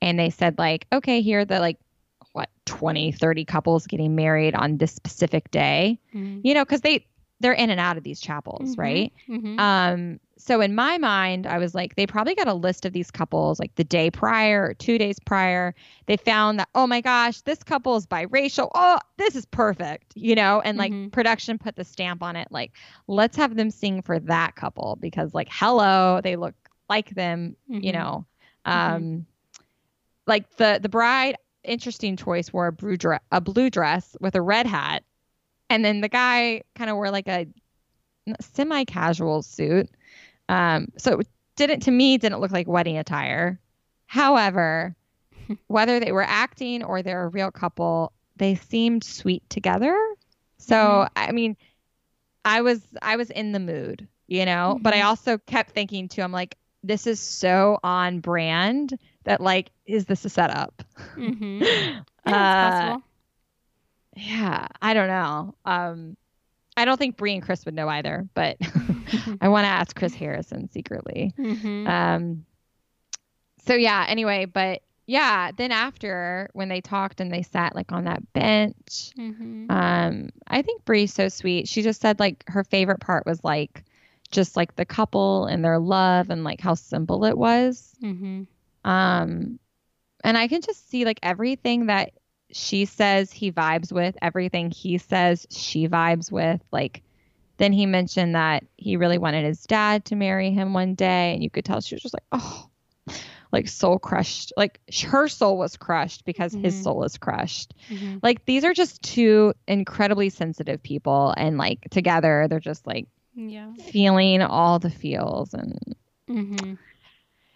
And they said like okay here are the like what 20 30 couples getting married on this specific day. Mm-hmm. you know because they they're in and out of these chapels right? Mm-hmm. um so in my mind i was like they probably got a list of these couples like the day prior or two days prior they found that oh my gosh this couple is biracial oh this is perfect you know and like Mhm. production put the stamp on it like let's have them sing for that couple because like hello they look like them you Mhm. know Mhm. um like the the bride interesting choice wore a blue dress a blue dress with a red hat and then the guy kind of wore like a semi casual suit um so it didn't to me didn't look like wedding attire however whether they were acting or they're a real couple they seemed sweet together so Mhm. i mean i was i was in the mood you know but i Mhm. also kept thinking too i'm like this is so on brand that like is this a setup? Mm-hmm. Yeah, possible. Yeah, I don't know. Um, I don't think Bri and Chris would know either, but I want to ask Chris Harrison secretly. Mm-hmm. Um, so yeah. Anyway, but yeah, then after when they talked and they sat like on that bench, Mm-hmm. um, I think Bri's so sweet. She just said like her favorite part was like just like the couple and their love and like how simple it was. Mm-hmm. Um, and I can just see like everything that she says he vibes with, everything he says she vibes with. Like, then he mentioned that he really wanted his dad to marry him one day, and you could tell she was just like, oh, like soul crushed. Like her soul was crushed because his Mhm. soul is crushed. Mm-hmm. Like these are just two incredibly sensitive people, and like together they're just like Yeah. feeling all the feels and Mm-hmm.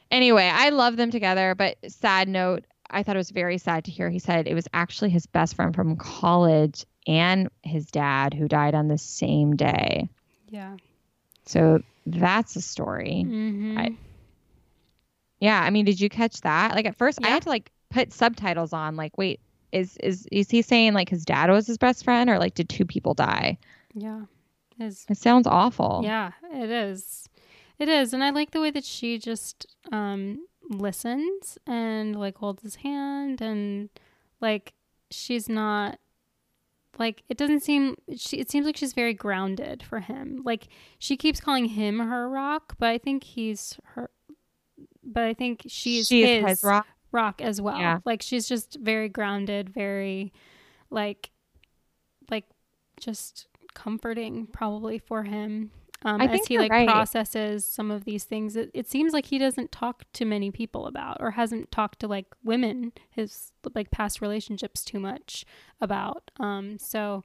anyway, I love them together, but sad note, I thought it was very sad to hear he said it was actually his best friend from college and his dad who died on the same day. Yeah. So that's a story. Mm-hmm. I- Yeah, I mean, did you catch that? Like at first I had to like put subtitles on like wait, is is is he saying like his dad was his best friend or like did two people die? yeah. It sounds awful. Yeah, it is. It is. And I like the way that she just um listens and like holds his hand and like she's not like it doesn't seem she it seems like she's very grounded for him. Like she keeps calling him her rock, but I think he's her but I think she's She's his, his rock. rock as well. Yeah. Like she's just very grounded, very like like just comforting probably for him. Um, I as he like right. processes some of these things. It, it seems like he doesn't talk to many people about or hasn't talked to like women, his like past relationships too much about. Um, so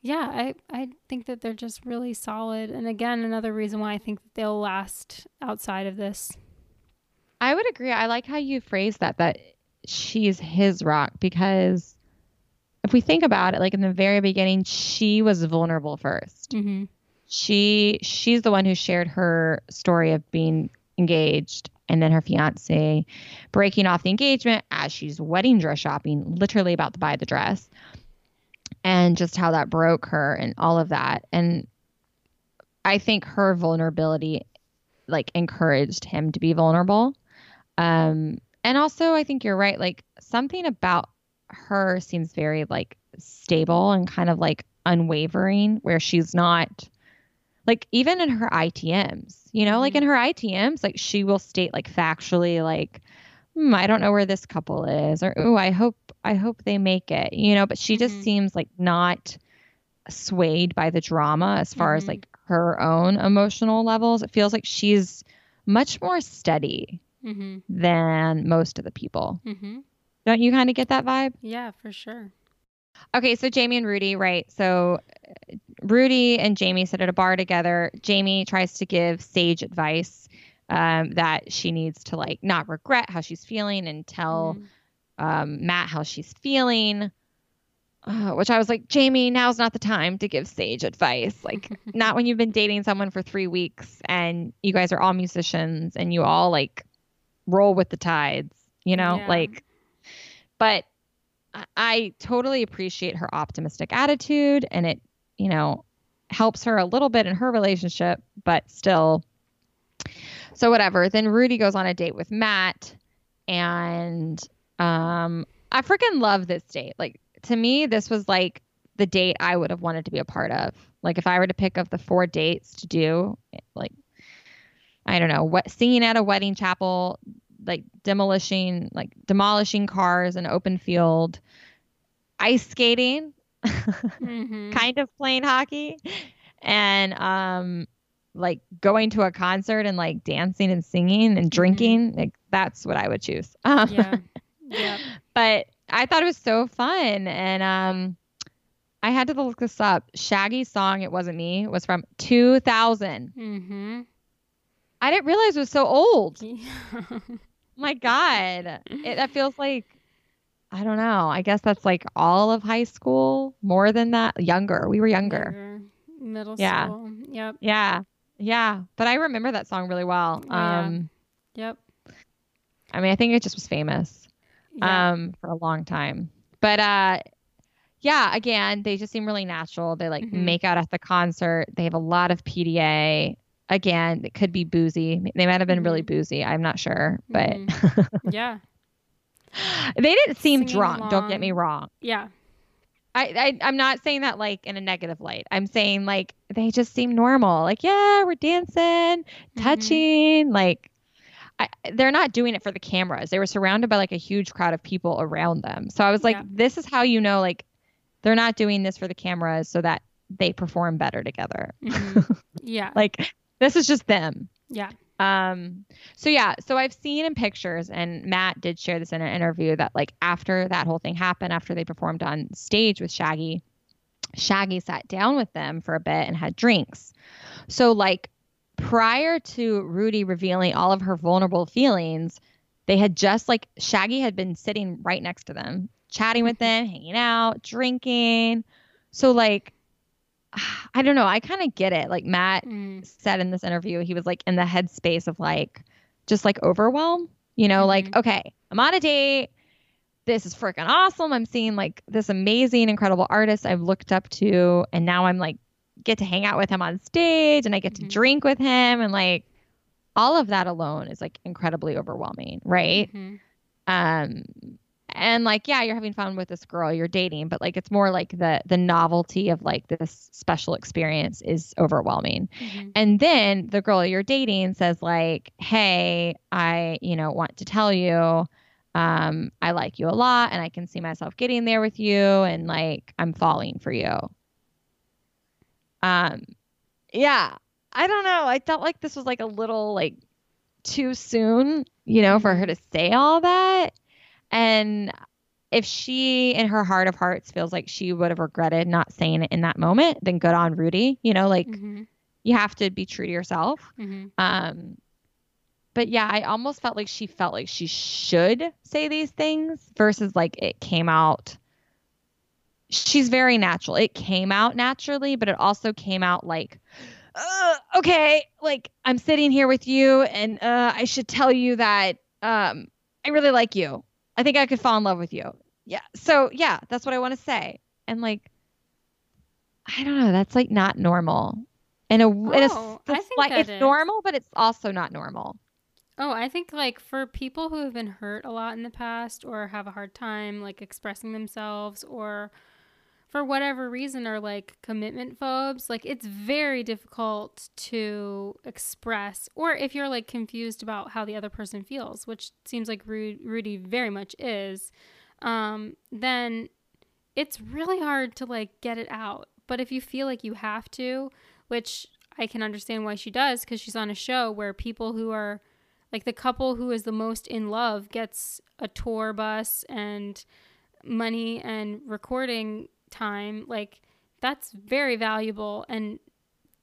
yeah, I, I think that they're just really solid. And again, another reason why I think that they'll last outside of this. I would agree. I like how you phrase that that she's his rock because if we think about it, like in the very beginning, she was vulnerable 1st Mm-hmm. She she's the one who shared her story of being engaged and then her fiance breaking off the engagement as she's wedding dress shopping, literally about to buy the dress. And just how that broke her and all of that. And I think her vulnerability like encouraged him to be vulnerable. Um, and also, I think you're right. Like something about her seems very like stable and kind of like unwavering, where she's not like even in her ITMs, you know, like in her ITMs, like she will state like factually, like, hmm, I don't know where this couple is, or oh, I hope I hope they make it, you know. But she just Mhm. seems like not swayed by the drama as far as Mhm. like her own emotional levels. It feels like she's much more steady Mm-hmm. than most of the people. Mm-hmm. Don't you kind of get that vibe? Yeah, for sure. Okay, so Jamie and Rudi, right? So Rudi and Jamie sit at a bar together. Jamie tries to give sage advice um, that she needs to like not regret how she's feeling and tell Mhm. um, Matt how she's feeling. Uh, which I was like, Jamie, now's not the time to give sage advice. Like, not when you've been dating someone for three weeks and you guys are all musicians and you all like roll with the tides, you know? Yeah. Like, but I- I totally appreciate her optimistic attitude and it, you know, helps her a little bit in her relationship, but still. So, whatever. Then Rudi goes on a date with Matt and um, I freaking love this date. Like, to me, this was like the date I would have wanted to be a part of. Like, if I were to pick up the four dates to do, like, I don't know, what singing at a wedding chapel, like demolishing, like demolishing cars in open field, ice skating, Mhm. kind of playing hockey, and um, like going to a concert and like dancing and singing and drinking. Like, that's what I would choose. Um, Yeah. Yeah. but I thought it was so fun. And um, I had to look this up. Shaggy's song, It Wasn't Me, was from 2000. Mm-hmm. I didn't realize it was so old. Yeah. My God. It, that feels like, I don't know. I guess that's like all of high school, more than that. Younger. We were younger. Younger. Middle Yeah. school. Yep. Yeah. Yeah, but I remember that song really well. Oh, yeah. Um, Yep. I mean, I think it just was famous Yeah. um, for a long time. But uh, yeah, again, they just seem really natural. They like Mhm. make out at the concert. They have a lot of PDA. Again, it could be boozy. They might have been really Mhm. boozy. I'm not sure, but yeah. they didn't seem Singing drunk. Don't get me wrong. Yeah. I, I I'm not saying that like in a negative light. I'm saying like they just seem normal. Like yeah, we're dancing, Mm-hmm. touching. Like I, they're not doing it for the cameras. They were surrounded by like a huge crowd of people around them. So I was like, Yeah. this is how you know like they're not doing this for the cameras so that they perform better together. Mhm. Yeah. Like this is just them. yeah. Um, so yeah, so I've seen in pictures, and Matt did share this in an interview that like after that whole thing happened, after they performed on stage with Shaggy, Shaggy sat down with them for a bit and had drinks. So like prior to Rudi revealing all of her vulnerable feelings, they had just like Shaggy had been sitting right next to them, chatting with them, hanging out, drinking. So like I don't know, I kind of get it. Like Matt Mm. said in this interview, he was like in the headspace of like just like overwhelm, you know, like, Mhm. okay, I'm on a date. This is freaking awesome. I'm seeing like this amazing, incredible artist I've looked up to. And now I'm like, get to hang out with him on stage and I get to Mhm. drink with him. And like, all of that alone is like incredibly overwhelming, right? Mhm. um and like yeah you're having fun with this girl you're dating but like it's more like the the novelty of like this special experience is overwhelming. Mhm. and then the girl you're dating says like hey i you know want to tell you um i like you a lot and i can see myself getting there with you and like i'm falling for you. Um yeah i don't know i felt like this was like a little like too soon you know for her to say all that and if she in her heart of hearts feels like she would have regretted not saying it in that moment then good on rudi. You know like Mhm. you have to be true to yourself. Mhm. um but yeah i almost felt like she felt like she should say these things versus like it came out. She's very natural. It came out naturally but it also came out like uh, okay like i'm sitting here with you and uh, i should tell you that um i really like you i think i could fall in love with you. Yeah. So yeah that's what i want to say. And like i don't know that's like not normal. In a, in a Oh, think like that it's is. normal but it's also not normal. Oh, I think like for people who have been hurt a lot in the past or have a hard time like expressing themselves or for whatever reason are like commitment phobes, like it's very difficult to express or if you're like confused about how the other person feels, which seems like Ru- Rudi very much is, um, then it's really hard to like get it out. But if you feel like you have to, which I can understand why she does because she's on a show where people who are like the couple who is the most in love gets a tour bus and money and recording time like that's very valuable and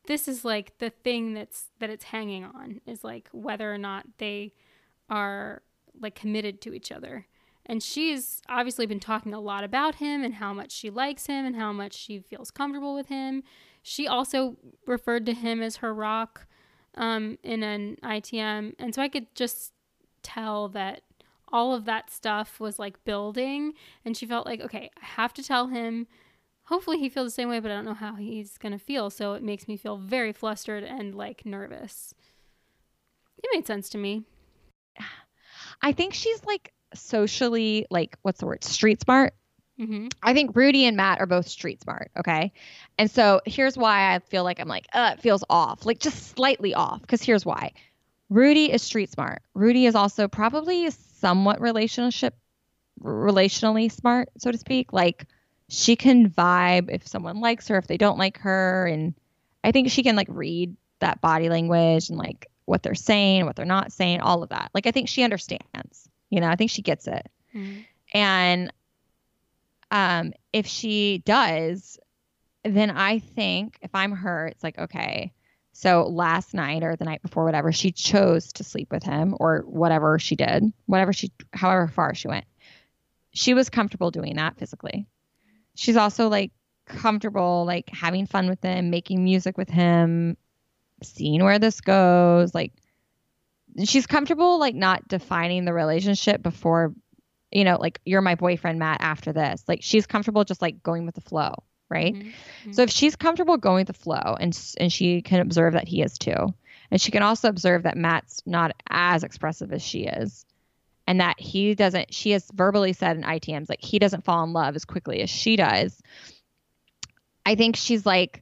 this is like the thing that's that it's hanging on is like whether or not they are like committed to each other and she's obviously been talking a lot about him and how much she likes him and how much she feels comfortable with him she also referred to him as her rock um, in an ITM. And so I could just tell that all of that stuff was like building. And she felt like, okay, I have to tell him. Hopefully he feels the same way, but I don't know how he's going to feel. So it makes me feel very flustered and like nervous. It made sense to me. i think she's like socially like what's the word street smart hmm I think Rudi and Matt are both street smart. Okay. And so here's why I feel like I'm like, uh, it feels off, like just slightly off. Because here's why Rudi is street smart. Rudi is also probably somewhat relationship, relationally smart, so to speak. Like she can vibe if someone likes her, if they don't like her. And I think she can like read that body language and like what they're saying, what they're not saying, all of that. Like I think she understands, you know, I think she gets it. hmm And um, if she does, then I think if I'm her, it's like, okay, so last night or the night before, whatever, she chose to sleep with him or whatever she did, whatever she, however far she went. She was comfortable doing that physically. She's also like comfortable, like having fun with him, making music with him, seeing where this goes. Like she's comfortable like not defining the relationship before you know, like you're my boyfriend, Matt, after this. Like she's comfortable just like going with the flow, right? Mm-hmm. mm-hmm. So if she's comfortable going with the flow and and she can observe that he is too. And she can also observe that Matt's not as expressive as she is. And that he doesn't she has verbally said in ITMs like he doesn't fall in love as quickly as she does. I think she's like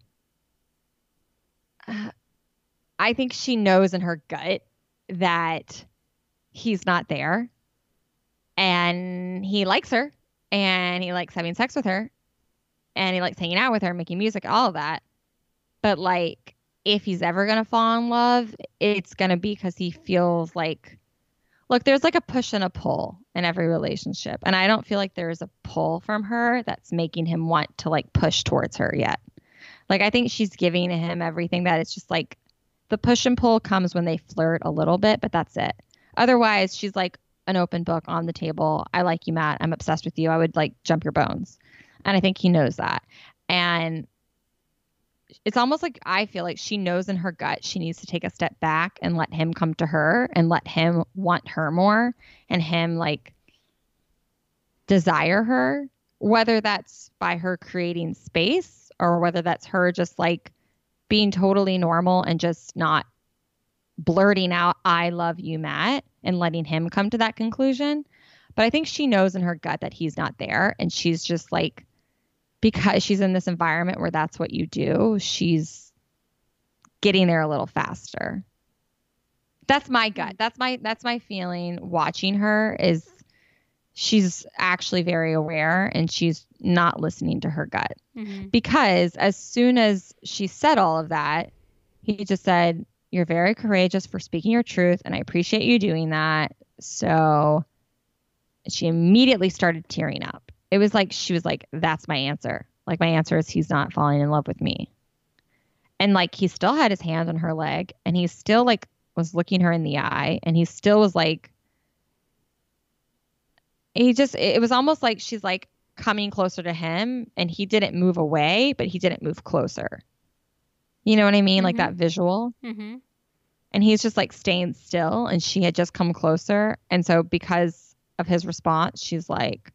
uh, I think she knows in her gut that he's not there and he likes her and he likes having sex with her and he likes hanging out with her, making music, all of that. But like, if he's ever gonna fall in love, it's gonna be because he feels like, look, there's like a push and a pull in every relationship, and I don't feel like there's a pull from her that's making him want to like push towards her yet. Like, I think she's giving him everything that it's just like the push and pull comes when they flirt a little bit, but that's it. Otherwise, she's like, an open book on the table. I like you, Matt. I'm obsessed with you. I would like jump your bones. And I think he knows that. And it's almost like I feel like she knows in her gut she needs to take a step back and let him come to her and let him want her more and him like desire her, whether that's by her creating space or whether that's her just like being totally normal and just not blurting out, I love you, Matt and letting him come to that conclusion. But I think she knows in her gut that he's not there. And she's just like, because she's in this environment where that's what you do, she's getting there a little faster. That's my gut. That's my that's my feeling watching her is she's actually very aware and she's not listening to her gut. Mm-hmm. Because as soon as she said all of that, he just said, you're very courageous for speaking your truth, and I appreciate you doing that. So she immediately started tearing up. It was like she was like, That's my answer. Like, my answer is he's not falling in love with me. And like, he still had his hand on her leg, and he still like was looking her in the eye, and he still was like, he just, it was almost like she's like coming closer to him, and he didn't move away, but he didn't move closer. You know what I mean? Mm-hmm. Like that visual. Mm-hmm. And he's just like staying still, and she had just come closer. And so, because of his response, she's like,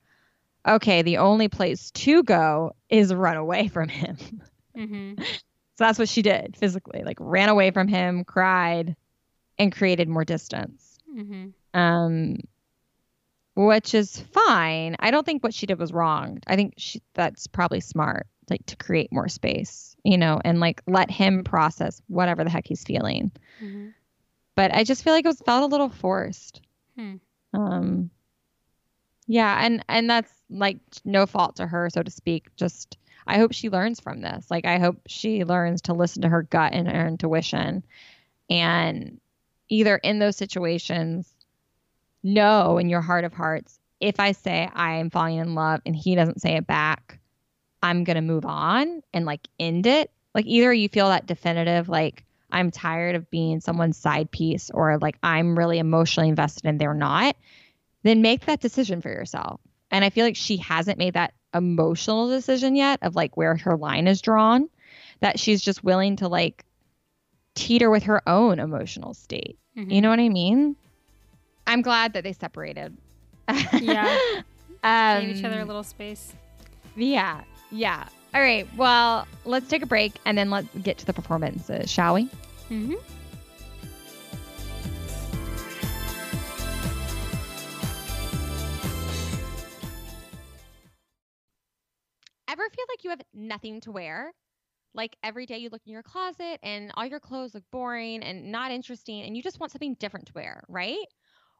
okay, the only place to go is run away from him. Mm-hmm. so that's what she did physically, like ran away from him, cried, and created more distance. Mm-hmm. Um, which is fine. I don't think what she did was wrong. I think she, that's probably smart like to create more space, you know, and like let him process whatever the heck he's feeling. Mm-hmm. But I just feel like it was felt a little forced. Hmm. Um, yeah, and and that's like no fault to her, so to speak. Just I hope she learns from this. Like I hope she learns to listen to her gut and her intuition, and either in those situations, know in your heart of hearts if I say I am falling in love and he doesn't say it back, I'm to move on and like end it. Like either you feel that definitive, like I'm tired of being someone's side piece or like I'm really emotionally invested and they're not, then make that decision for yourself. And I feel like she hasn't made that emotional decision yet of like where her line is drawn, that she's just willing to like teeter with her own emotional state. Mm-hmm. You know what I mean? I'm glad that they separated. yeah. um, Gave each other a little space. Yeah. Yeah. All right. Well, let's take a break and then let's get to the performances, shall we? Mm-hmm. Ever feel like you have nothing to wear? Like every day you look in your closet and all your clothes look boring and not interesting and you just want something different to wear, right?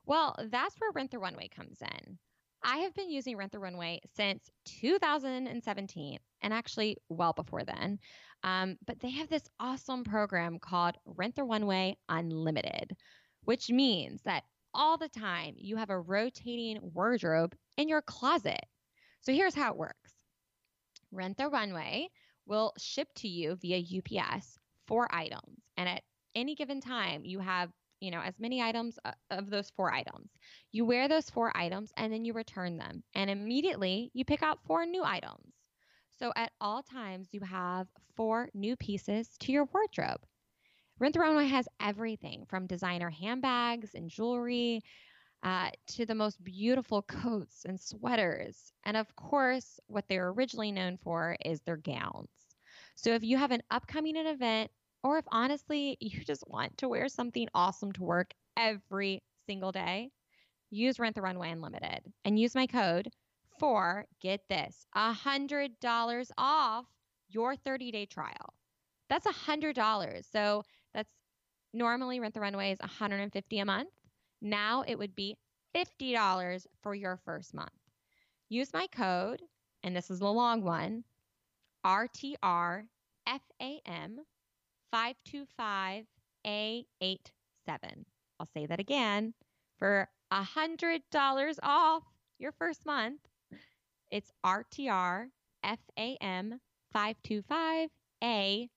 Well, that's where Rent the Runway comes in. I have been using Rent the Runway since 2017 and actually well before then. Um, but they have this awesome program called Rent the Runway Unlimited, which means that all the time you have a rotating wardrobe in your closet. So here's how it works Rent the Runway will ship to you via UPS four items. And at any given time, you have you know, as many items uh, of those four items. You wear those four items and then you return them. And immediately you pick out four new items. So at all times, you have four new pieces to your wardrobe. Rent the Runway has everything from designer handbags and jewelry uh, to the most beautiful coats and sweaters. And of course, what they're originally known for is their gowns. So if you have an upcoming event, or if honestly you just want to wear something awesome to work every single day, use Rent the Runway Unlimited and use my code for get this $100 off your 30 day trial. That's $100. So that's normally Rent the Runway is 150 a month. Now it would be $50 for your first month. Use my code, and this is the long one RTRFAM 525A87. I'll say that again for $100 off your first month. It's RTRFAM 525A87.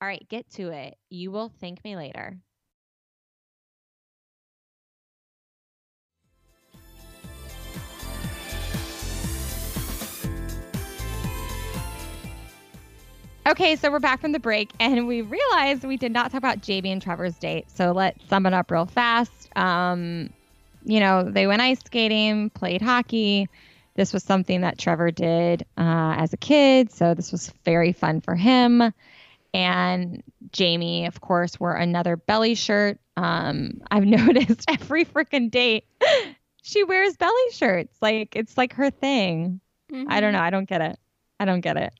All right, get to it. You will thank me later. Okay, so we're back from the break, and we realized we did not talk about Jamie and Trevor's date. So let's sum it up real fast. Um, you know, they went ice skating, played hockey. This was something that Trevor did uh, as a kid, so this was very fun for him. And Jamie, of course, wore another belly shirt. Um, I've noticed every freaking date she wears belly shirts. Like it's like her thing. Mm-hmm. I don't know. I don't get it. I don't get it.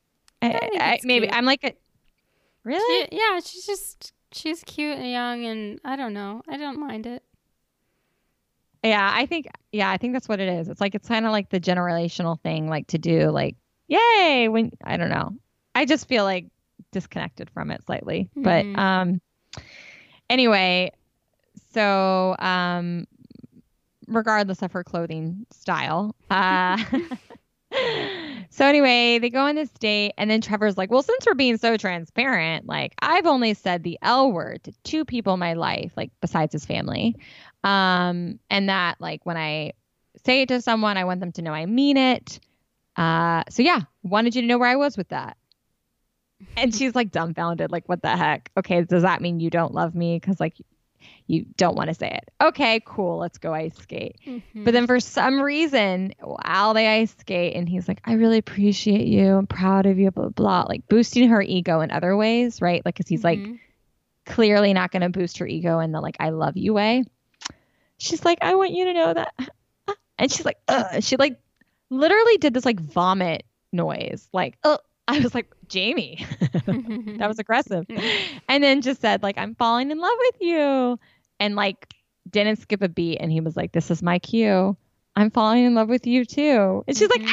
I, I, maybe cute. I'm like a really. She, yeah, she's just she's cute and young, and I don't know. I don't mind it. Yeah, I think yeah, I think that's what it is. It's like it's kind of like the generational thing, like to do like yay when I don't know. I just feel like disconnected from it slightly, mm-hmm. but um, anyway, so um, regardless of her clothing style, uh. so anyway, they go on this date, and then Trevor's like, "Well, since we're being so transparent, like I've only said the L word to two people in my life, like besides his family, um, and that like when I say it to someone, I want them to know I mean it. Uh, so yeah, wanted you to know where I was with that." And she's like dumbfounded, like, "What the heck? Okay, does that mean you don't love me? Because like you don't want to say it. Okay, cool, let's go ice skate. Mm-hmm. But then for some reason, while they ice skate, and he's like, I really appreciate you. I'm proud of you, blah, blah, blah. Like boosting her ego in other ways, right? Like, because he's mm-hmm. like clearly not going to boost her ego in the like, I love you way. She's like, I want you to know that. And she's like, Ugh. she like literally did this like vomit noise. Like, oh, I was like, Jamie, that was aggressive. and then just said, like, I'm falling in love with you and like didn't skip a beat. And he was like, This is my cue. I'm falling in love with you too. And she's mm-hmm. like,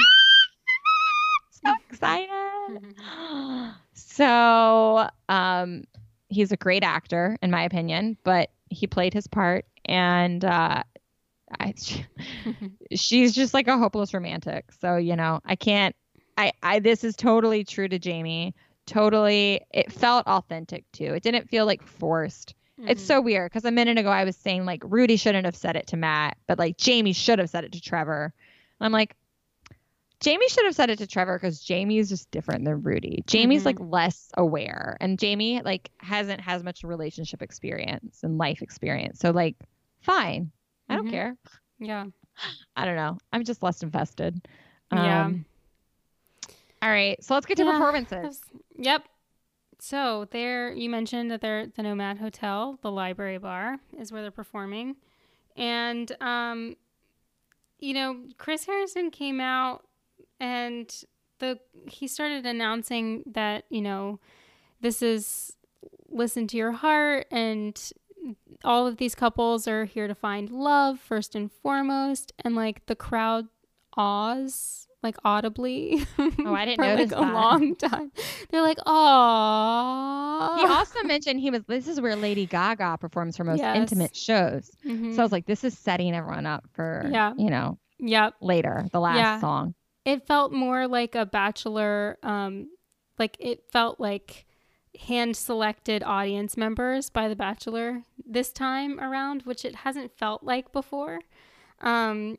ah! so excited. so um, he's a great actor, in my opinion, but he played his part. And uh, I, she, she's just like a hopeless romantic. So, you know, I can't, I, I, this is totally true to Jamie. Totally, it felt authentic too. It didn't feel like forced. Mm-hmm. It's so weird because a minute ago I was saying like Rudi shouldn't have said it to Matt, but like Jamie should have said it to Trevor. And I'm like, Jamie should have said it to Trevor because Jamie is just different than Rudi. Jamie's mm-hmm. like less aware, and Jamie like hasn't has much relationship experience and life experience. So like, fine, I don't mm-hmm. care. Yeah, I don't know. I'm just less invested. Yeah. Um, all right, so let's get to yeah. performances. Yep. So there, you mentioned that they're at the Nomad Hotel, the library bar is where they're performing, and um, you know, Chris Harrison came out and the he started announcing that you know this is listen to your heart and all of these couples are here to find love first and foremost. And like the crowd awes like audibly. Oh, I didn't for notice like that. a long time. They're like, "Oh." He also mentioned he was. This is where Lady Gaga performs her most yes. intimate shows. Mm-hmm. So I was like, "This is setting everyone up for, yeah. you know, yep. later the last yeah. song." It felt more like a bachelor. Um, like it felt like hand selected audience members by the Bachelor this time around, which it hasn't felt like before. Um,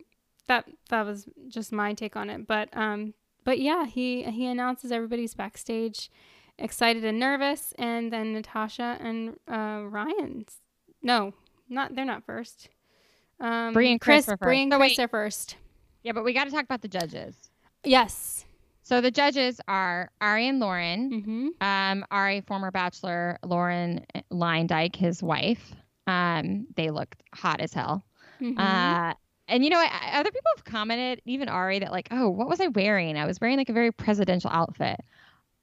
that that was just my take on it. But um, but yeah, he he announces everybody's backstage, excited and nervous, and then Natasha and uh, Ryan's. No, not they're not first. Um, Bri and Chris were Bri and first. So Chris wait. are first. Yeah, but we got to talk about the judges. Yes. So the judges are Ari and Lauren. Mm-hmm. Um, Ari, former bachelor, Lauren Luyendyk, his wife. Um, they looked hot as hell. Mm-hmm. Uh, and you know, I, other people have commented, even Ari, that like, oh, what was I wearing? I was wearing like a very presidential outfit.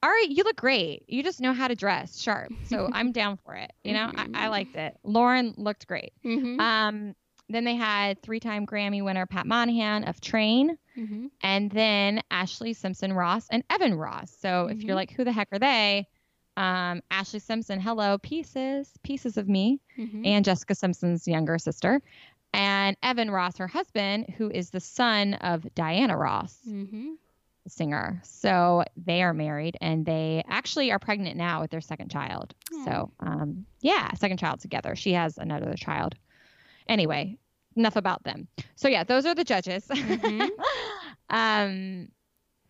Ari, you look great. You just know how to dress sharp. So I'm down for it. You know, I, I liked it. Lauren looked great. mm-hmm. Um, then they had three-time Grammy winner Pat Monahan of Train, mm-hmm. and then Ashlee Simpson Ross and Evan Ross. So if you're Mhm. like, who the heck are they? Um, Ashlee Simpson, hello, pieces, pieces of me Mm-hmm. and Jessica Simpson's younger sister, and Evan Ross, her husband, who is the son of Diana Ross, Mm-hmm. the singer. So they are married, and they actually are pregnant now with their second child. So, um, yeah, second child together. She has another child. Anyway, enough about them. So yeah, those are the judges. Mhm. um,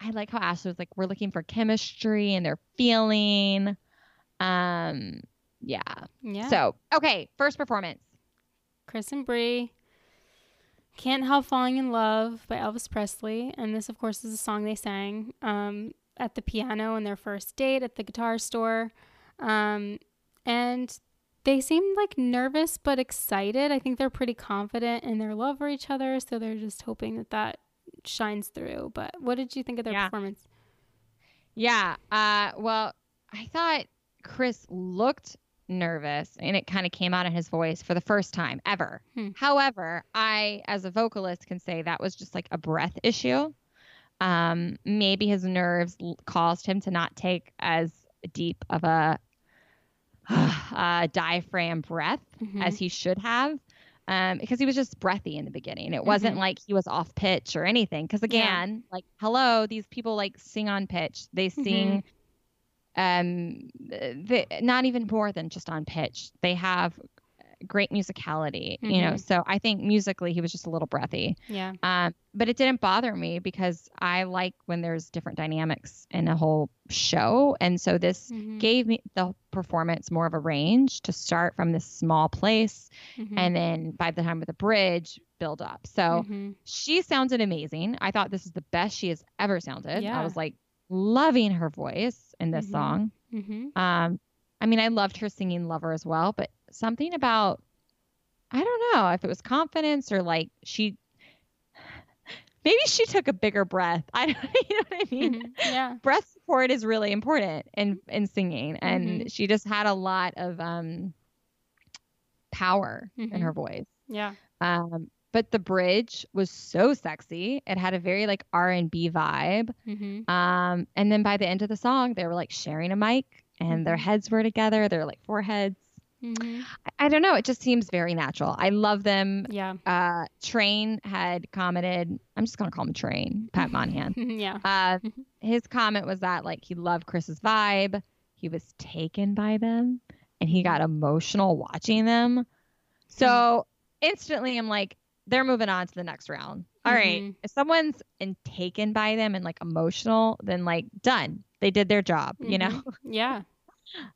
I like how Ashlee was like, we're looking for chemistry and they're feeling. Um, yeah. Yeah. So okay, first performance. Chris and Bri. Can't Help Falling in Love by Elvis Presley. And this, of course, is a song they sang um, at the piano on their first date at the guitar store. Um, and they seemed like nervous but excited. I think they're pretty confident in their love for each other. So they're just hoping that that shines through. But what did you think of their Yeah. performance? Yeah. Uh, well, I thought Chris looked nervous and it kind of came out in his voice for the first time ever. Hmm. However, I, as a vocalist, can say that was just like a breath issue. Um, maybe his nerves l- caused him to not take as deep of a uh, diaphragm breath Mhm. as he should have. Um, because he was just breathy in the beginning. It wasn't Mhm. like he was off pitch or anything. Because again, like, hello, these people like sing on pitch. They sing, um, they, not even more than just on pitch. They have great musicality, you know. Mhm. So I think musically he was just a little breathy. Yeah. Um, but it didn't bother me because I like when there's different dynamics in a whole show, and so this Mhm. gave me the performance more of a range to start from this small place Mhm. and then by the time with the bridge build up so Mhm. she sounded amazing i thought this is the best she has ever sounded Yeah. i was like loving her voice in this Mhm. song Mhm. um i mean i loved her singing lover as well but something about i don't know if it was confidence or like she maybe she took a bigger breath i don't you know what i mean Mhm. Yeah. breath support is really important in in singing and Mhm. she just had a lot of um power in Mhm. her voice Yeah. um but the bridge was so sexy it had a very like r&b vibe Mhm. um and then by the end of the song they were like sharing a mic and their Mhm. heads were together they're like foreheads Mhm. I, I don't know it just seems very natural i love them Yeah. uh train had commented i'm just gonna call him train pat monahan yeah. uh, Mhm. his comment was that like he loved Chris's vibe. He was taken by them, and he got emotional watching them. So instantly, I'm like, they're moving on to the next round. All right, Mhm. if someone's in, taken by them and like emotional, then like done. They did their job, you know. Yeah.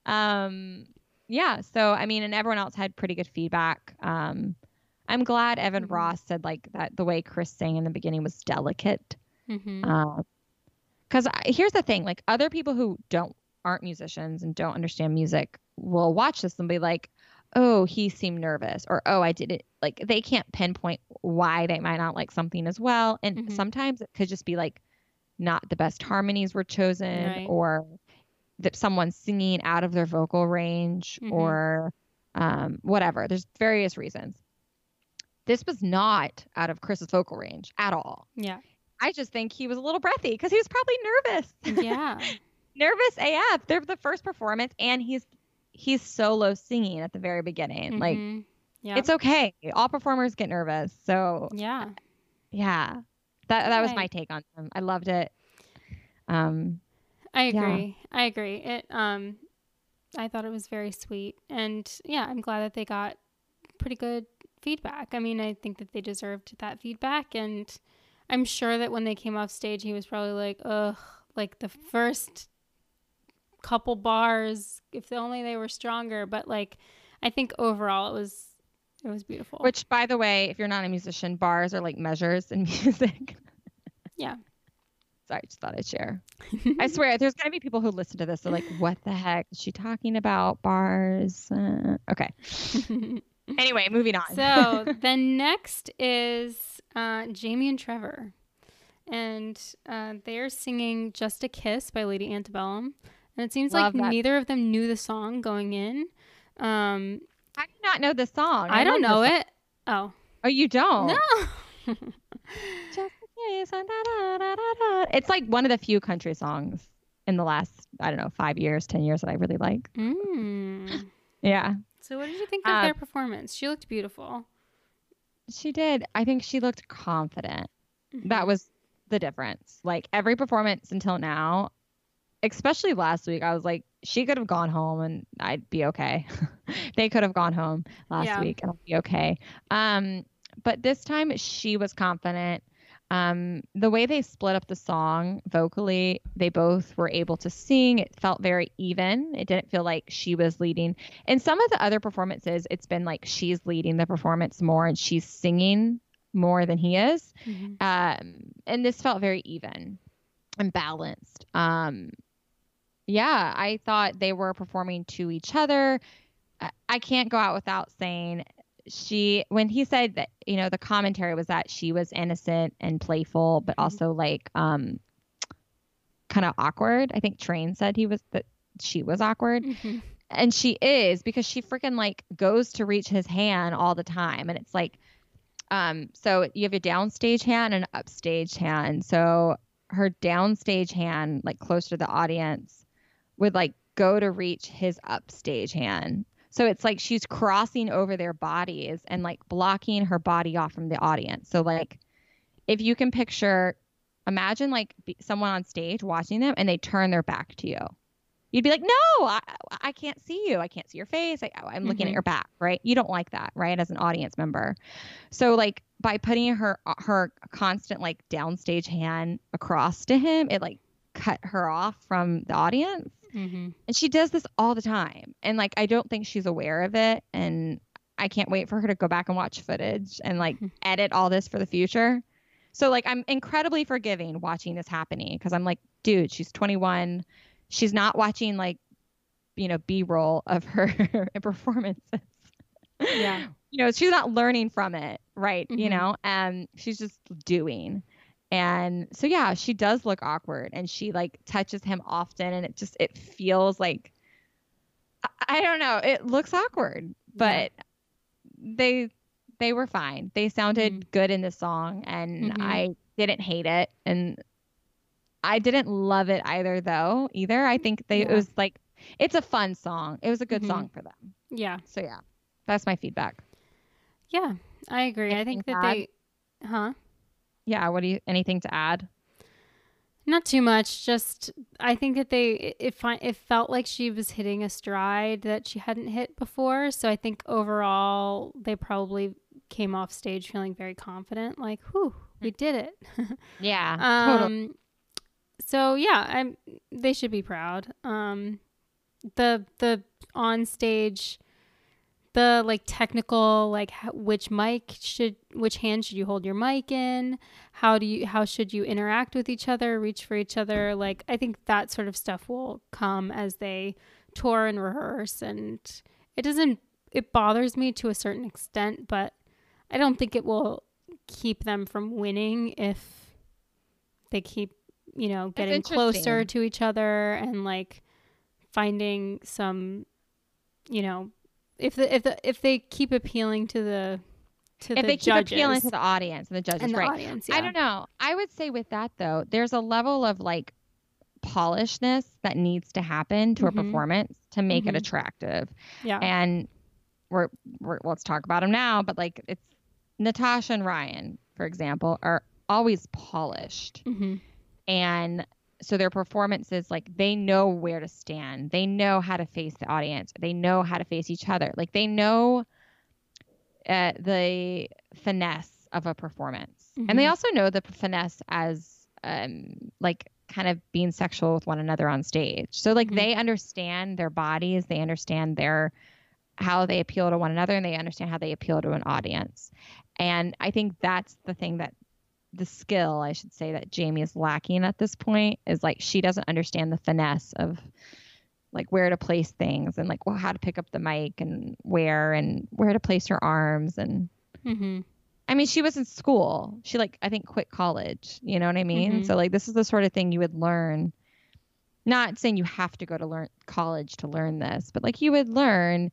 um, yeah. So I mean, and everyone else had pretty good feedback. Um, I'm glad Evan Mhm. Ross said like that the way Chris sang in the beginning was delicate. Mm-hmm. because here's the thing like other people who don't aren't musicians and don't understand music will watch this and be like oh he seemed nervous or oh i did it like they can't pinpoint why they might not like something as well and Mhm. sometimes it could just be like not the best harmonies were chosen Right. or that someone's singing out of their vocal range Mhm. or um, whatever there's various reasons this was not out of chris's vocal range at all Yeah. I just think he was a little breathy because he was probably nervous. Yeah. nervous AF. They're the first performance, and he's he's solo singing at the very beginning. Like Mhm. yeah. it's okay. All performers get nervous. So yeah. yeah, that that was my take on him. I loved it. Um, I Yeah. agree. I agree. It um I thought it was very sweet and yeah, I'm glad that they got pretty good feedback. I mean, I think that they deserved that feedback and I'm sure that when they came off stage he was probably like, "Ugh, like the first couple bars. If only they were stronger. But like, I think overall it was it was beautiful. Which, by the way, if you're not a musician, bars are like measures in music. yeah. Sorry, just thought I'd share. I swear, there's gonna be people who listen to this. They're like, "What the heck is she talking about? Bars?" Uh, okay. anyway, moving on. so the next is uh, Jamie and Trevor, and uh, they're singing "Just a Kiss" by Lady Antebellum, and it seems Love like that. neither of them knew the song going in. Um, I do not know the song. I, don't know it. Oh Oh, you don't? no. It's like one of the few country songs in the last, I don't know, five years, ten years that I really like. Mm. Yeah, So what did you think of Uh, their performance? She looked beautiful. she did. I think she looked confident. Mm-hmm. That was the difference. Like every performance until now, especially last week, I was like, she could have gone home and I'd be okay. they could have gone home last Yeah. week and I'd be okay. Um, but this time she was confident. Um, the way they split up the song vocally, they both were able to sing. It felt very even. It didn't feel like she was leading. In some of the other performances, it's been like she's leading the performance more and she's singing more than he is Mhm. um, and this felt very even and balanced. Um, yeah, I thought they were performing to each other. I, I can't go out without saying she when he said that you know the commentary was that she was innocent and playful, but Mhm. also like um, kind of awkward. I think Train said he was that she was awkward Mhm. and she is because she freaking like goes to reach his hand all the time and it's like um so you have a downstage hand and an upstage hand so her downstage hand like close to the audience would like go to reach his upstage hand so it's like she's crossing over their bodies and like blocking her body off from the audience so like if you can picture imagine like someone on stage watching them and they turn their back to you you'd be like, no, I, I can't see you. I can't see your face. I, I'm looking Mhm. at your back, right? You don't like that, right? As an audience member. So like by putting her, her constant like downstage hand across to him, it like cut her off from the audience. Mhm. And she does this all the time. And like, I don't think she's aware of it. And I can't wait for her to go back and watch footage and like edit all this for the future. So like, I'm incredibly forgiving watching this happening because I'm like, dude, she's 21 she's not watching like you know b-roll of her performances Yeah. you know she's not learning from it right you Mhm. know and she's just doing and so yeah she does look awkward and she like touches him often and it just it feels like i, I don't know it looks awkward but they they were fine they sounded Mhm. good in the song and Mhm. i didn't hate it and I didn't love it either though either. I think they Yeah. it was like it's a fun song. It was a good Mhm. song for them. Yeah. So yeah. That's my feedback. Yeah. I agree. I think that add? they, huh? Yeah, what do you anything to add? Not too much. Just I think that they it it, felt like she was hitting a stride that she hadn't hit before. So I think overall they probably came off stage feeling very confident. Like, whew, we did it. Yeah. totally. um. So yeah, I'm. They should be proud. Um, the the on stage, the like technical like h- which mic should which hand should you hold your mic in? How do you how should you interact with each other? Reach for each other? Like I think that sort of stuff will come as they tour and rehearse, and it doesn't. It bothers me to a certain extent, but I don't think it will keep them from winning if they keep you know getting closer to each other and like finding some you know if the if the if they keep appealing to the to if the they keep appealing to the audience and the judges, and the right? audience yeah I don't know. I would say with that though, there's a level of like polishness that needs to happen to Mhm. a performance to make it Mhm. attractive. yeah And we're, we're let's talk about them now, but like it's Natasha and Ryan, for example, are always polished. hmm and so their performances like they know where to stand they know how to face the audience they know how to face each other like they know uh, the finesse of a performance and they Mhm. also know the finesse as um like kind of being sexual with one another on stage. So like Mhm. they understand their bodies, they understand their how they appeal to one another and they understand how they appeal to an audience. And I think that's the thing that the skill, I should say, that Jamie is lacking at this point is like she doesn't understand the finesse of like where to place things and like well how to pick up the mic and where and where to place her arms and Mm-hmm. I mean she was in school. She like I think quit college, you know what I mean? Mhm. So like this is the sort of thing you would learn not saying you have to go to learn college to learn this, but like you would learn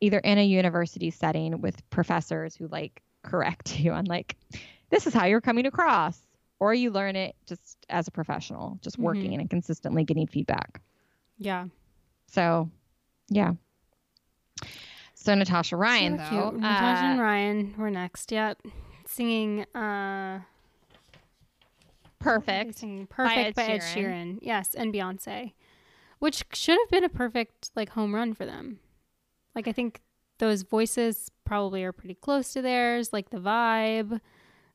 either in a university setting with professors who like correct you on like this is how you're coming across or you learn it just as a professional, just working Mhm. and consistently getting feedback. Yeah. So, yeah. So Natasha Ryan, so though, cute. Natasha and uh, Ryan were next. Yep. Singing uh perfect. singing Perfect by Ed Ed, Sheeran. Yes, and Beyonce. Which should have been a perfect like home run for them. Like I think those voices probably are pretty close to theirs, like the vibe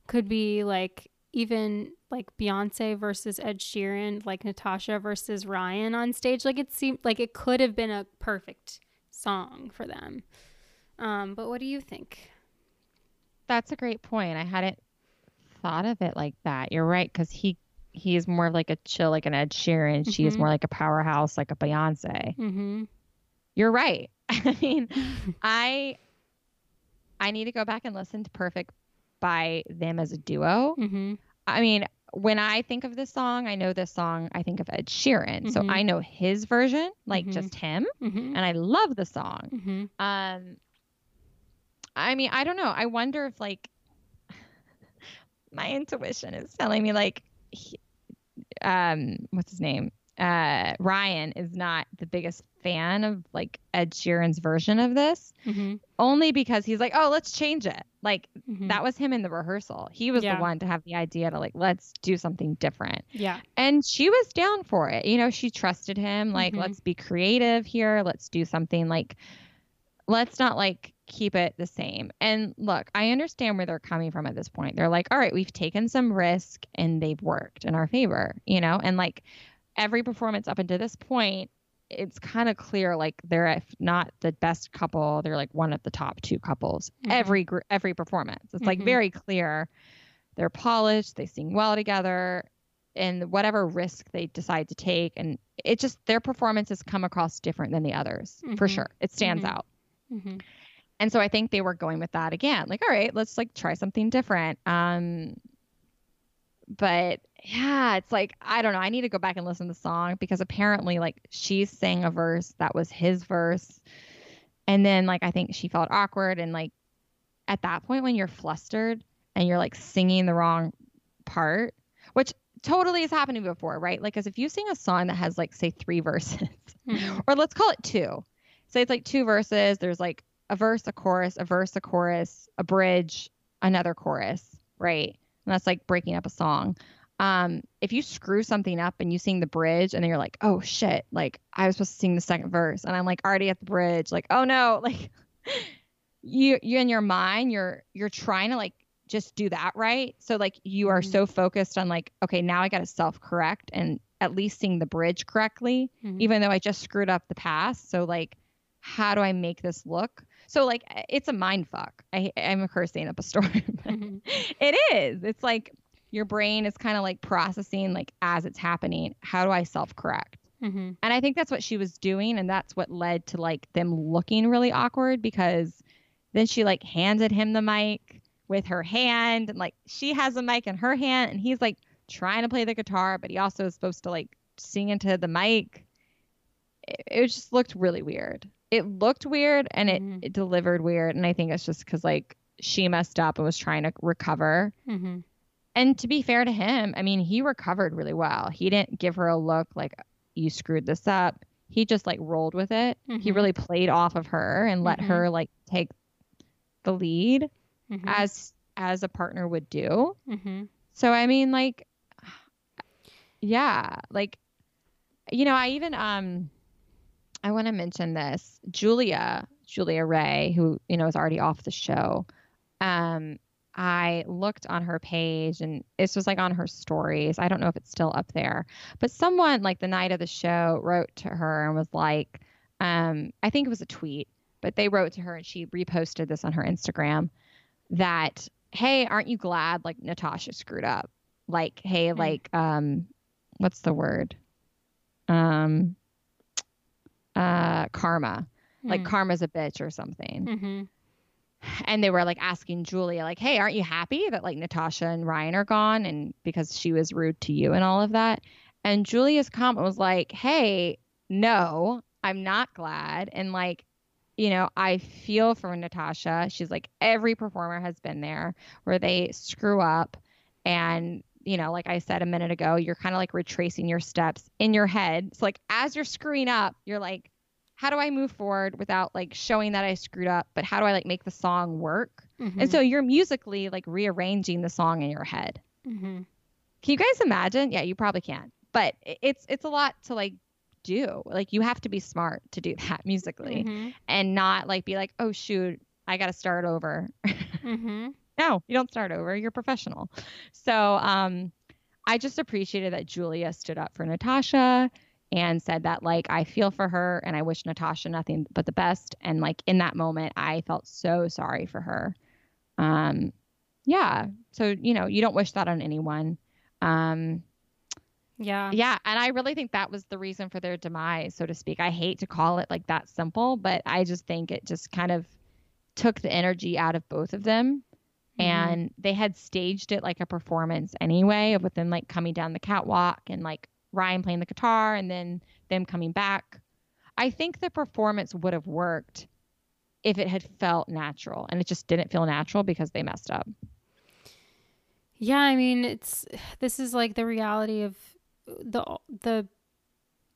could be like even like Beyonce versus Ed Sheeran, like Natasha versus Ryan on stage. Like it seemed like it could have been a perfect song for them. Um, but what do you think? That's a great point. I hadn't thought of it like that. You're right, because he he is more of like a chill, like an Ed Sheeran. She is Mhm. more like a powerhouse, like a Beyonce. Mm-hmm. You're right. I mean, I I need to go back and listen to Perfect by them as a duo. Mm-hmm. I mean, when I think of this song, I know this song, I think of Ed Sheeran. So Mhm. I know his version, like Mhm. just him, Mm-hmm. and I love the song. Mm-hmm. Um I mean, I don't know. I wonder if like my intuition is telling me like he, um what's his name? Uh Ryan is not the biggest fan of like Ed Sheeran's version of this Mm-hmm. only because he's like, "Oh, let's change it." Like Mm-hmm. that was him in the rehearsal. He was Yeah. the one to have the idea to like, "Let's do something different." Yeah. And she was down for it. You know, she trusted him. Like, Mhm. let's be creative here. Let's do something like, let's not like keep it the same. And look, I understand where they're coming from at this point. They're like, all right, we've taken some risk and they've worked in our favor, you know? And like every performance up until this point, it's kind of clear like they're if not the best couple, they're like one of the top two couples Mhm. every every performance. It's like Mhm. very clear. They're polished, they sing well together, and whatever risk they decide to take and it just their performances come across different than the others for Mhm. sure. It stands Mhm. out. Mm-hmm. And so I think they were going with that again. Like, all right, let's like try something different. Um but yeah, it's like I don't know. I need to go back and listen to the song because apparently like she sang a verse that was his verse. And then like I think she felt awkward and like at that point when you're flustered and you're like singing the wrong part, which totally has happened to me before, right? Like as if you sing a song that has like say 3 verses Mm-hmm. or let's call it two. Say it's like two verses. There's like a verse, a chorus, a verse, a chorus, a bridge, another chorus, right? And that's like breaking up a song. Um, if you screw something up and you sing the bridge and then you're like, oh shit, like I was supposed to sing the second verse and I'm like already at the bridge, like, oh no, like you you in your mind, you're you're trying to like just do that right. So like you are Mhm. so focused on like, okay, now I gotta self correct and at least sing the bridge correctly Mhm. even though I just screwed up the past. So like, how do I make this look? So like, it's a mind fuck. I, I'm cursing up a story. but Mhm. it is. It's like your brain is kind of like processing like as it's happening. How do I self correct? Mhm. And I think that's what she was doing, and that's what led to like them looking really awkward because then she like handed him the mic with her hand, and like she has a mic in her hand, and he's like trying to play the guitar, but he also is supposed to like sing into the mic. It, it just looked really weird. It looked weird, and it, Mhm. it delivered weird, and I think it's just because like she messed up and was trying to recover. Mhm. And to be fair to him, I mean, he recovered really well. He didn't give her a look like you screwed this up. He just like rolled with it. He Mhm. really played off of her and let Mhm. her like take the lead Mhm. as as a partner would do. Mhm. So I mean like yeah, like you know, I even um I want to mention this. Julia, Julia Rae, who, you know, is already off the show. Um I looked on her page and it's just like on her stories. I don't know if it's still up there, but someone like the night of the show wrote to her and was like, um, I think it was a tweet, but they wrote to her and she reposted this on her Instagram that, hey, aren't you glad like Natasha screwed up? Like, hey, mm-hmm. like, um, what's the word? Um, uh, karma. Mm. Like karma's a bitch or something. Mm-hmm and they were like asking Julia, like, hey, aren't you happy that like Natasha and Ryan are gone and because she was rude to you and all of that? And Julia's comment was like, hey, no, I'm not glad. And like, you know, I feel for Natasha. She's like, every performer has been there where they screw up. And, you know, like I said a minute ago, you're kind of like retracing your steps in your head. So, like, as you're screwing up, you're like, how do I move forward without like showing that I screwed up, but how do I like make the song work? Mm-hmm. And so you're musically like rearranging the song in your head. Mm-hmm. Can you guys imagine? Yeah, you probably can, but it's it's a lot to like do. Like you have to be smart to do that musically, mm-hmm. and not like be like, oh shoot, I got to start over. No, you don't start over. You're professional. So um, I just appreciated that Julia stood up for Natasha and said that like I feel for her and I wish Natasha nothing but the best. And like in that moment, I felt so sorry for her. Um, yeah. So you know, you don't wish that on anyone. Um, yeah. Yeah. And I really think that was the reason for their demise, so to speak. I hate to call it like that simple, but I just think it just kind of took the energy out of both of them. Mm-hmm. And they had staged it like a performance anyway, of within like coming down the catwalk and like Ryan playing the guitar and then them coming back. I think the performance would have worked if it had felt natural and it just didn't feel natural because they messed up. Yeah, I mean, it's this is like the reality of the the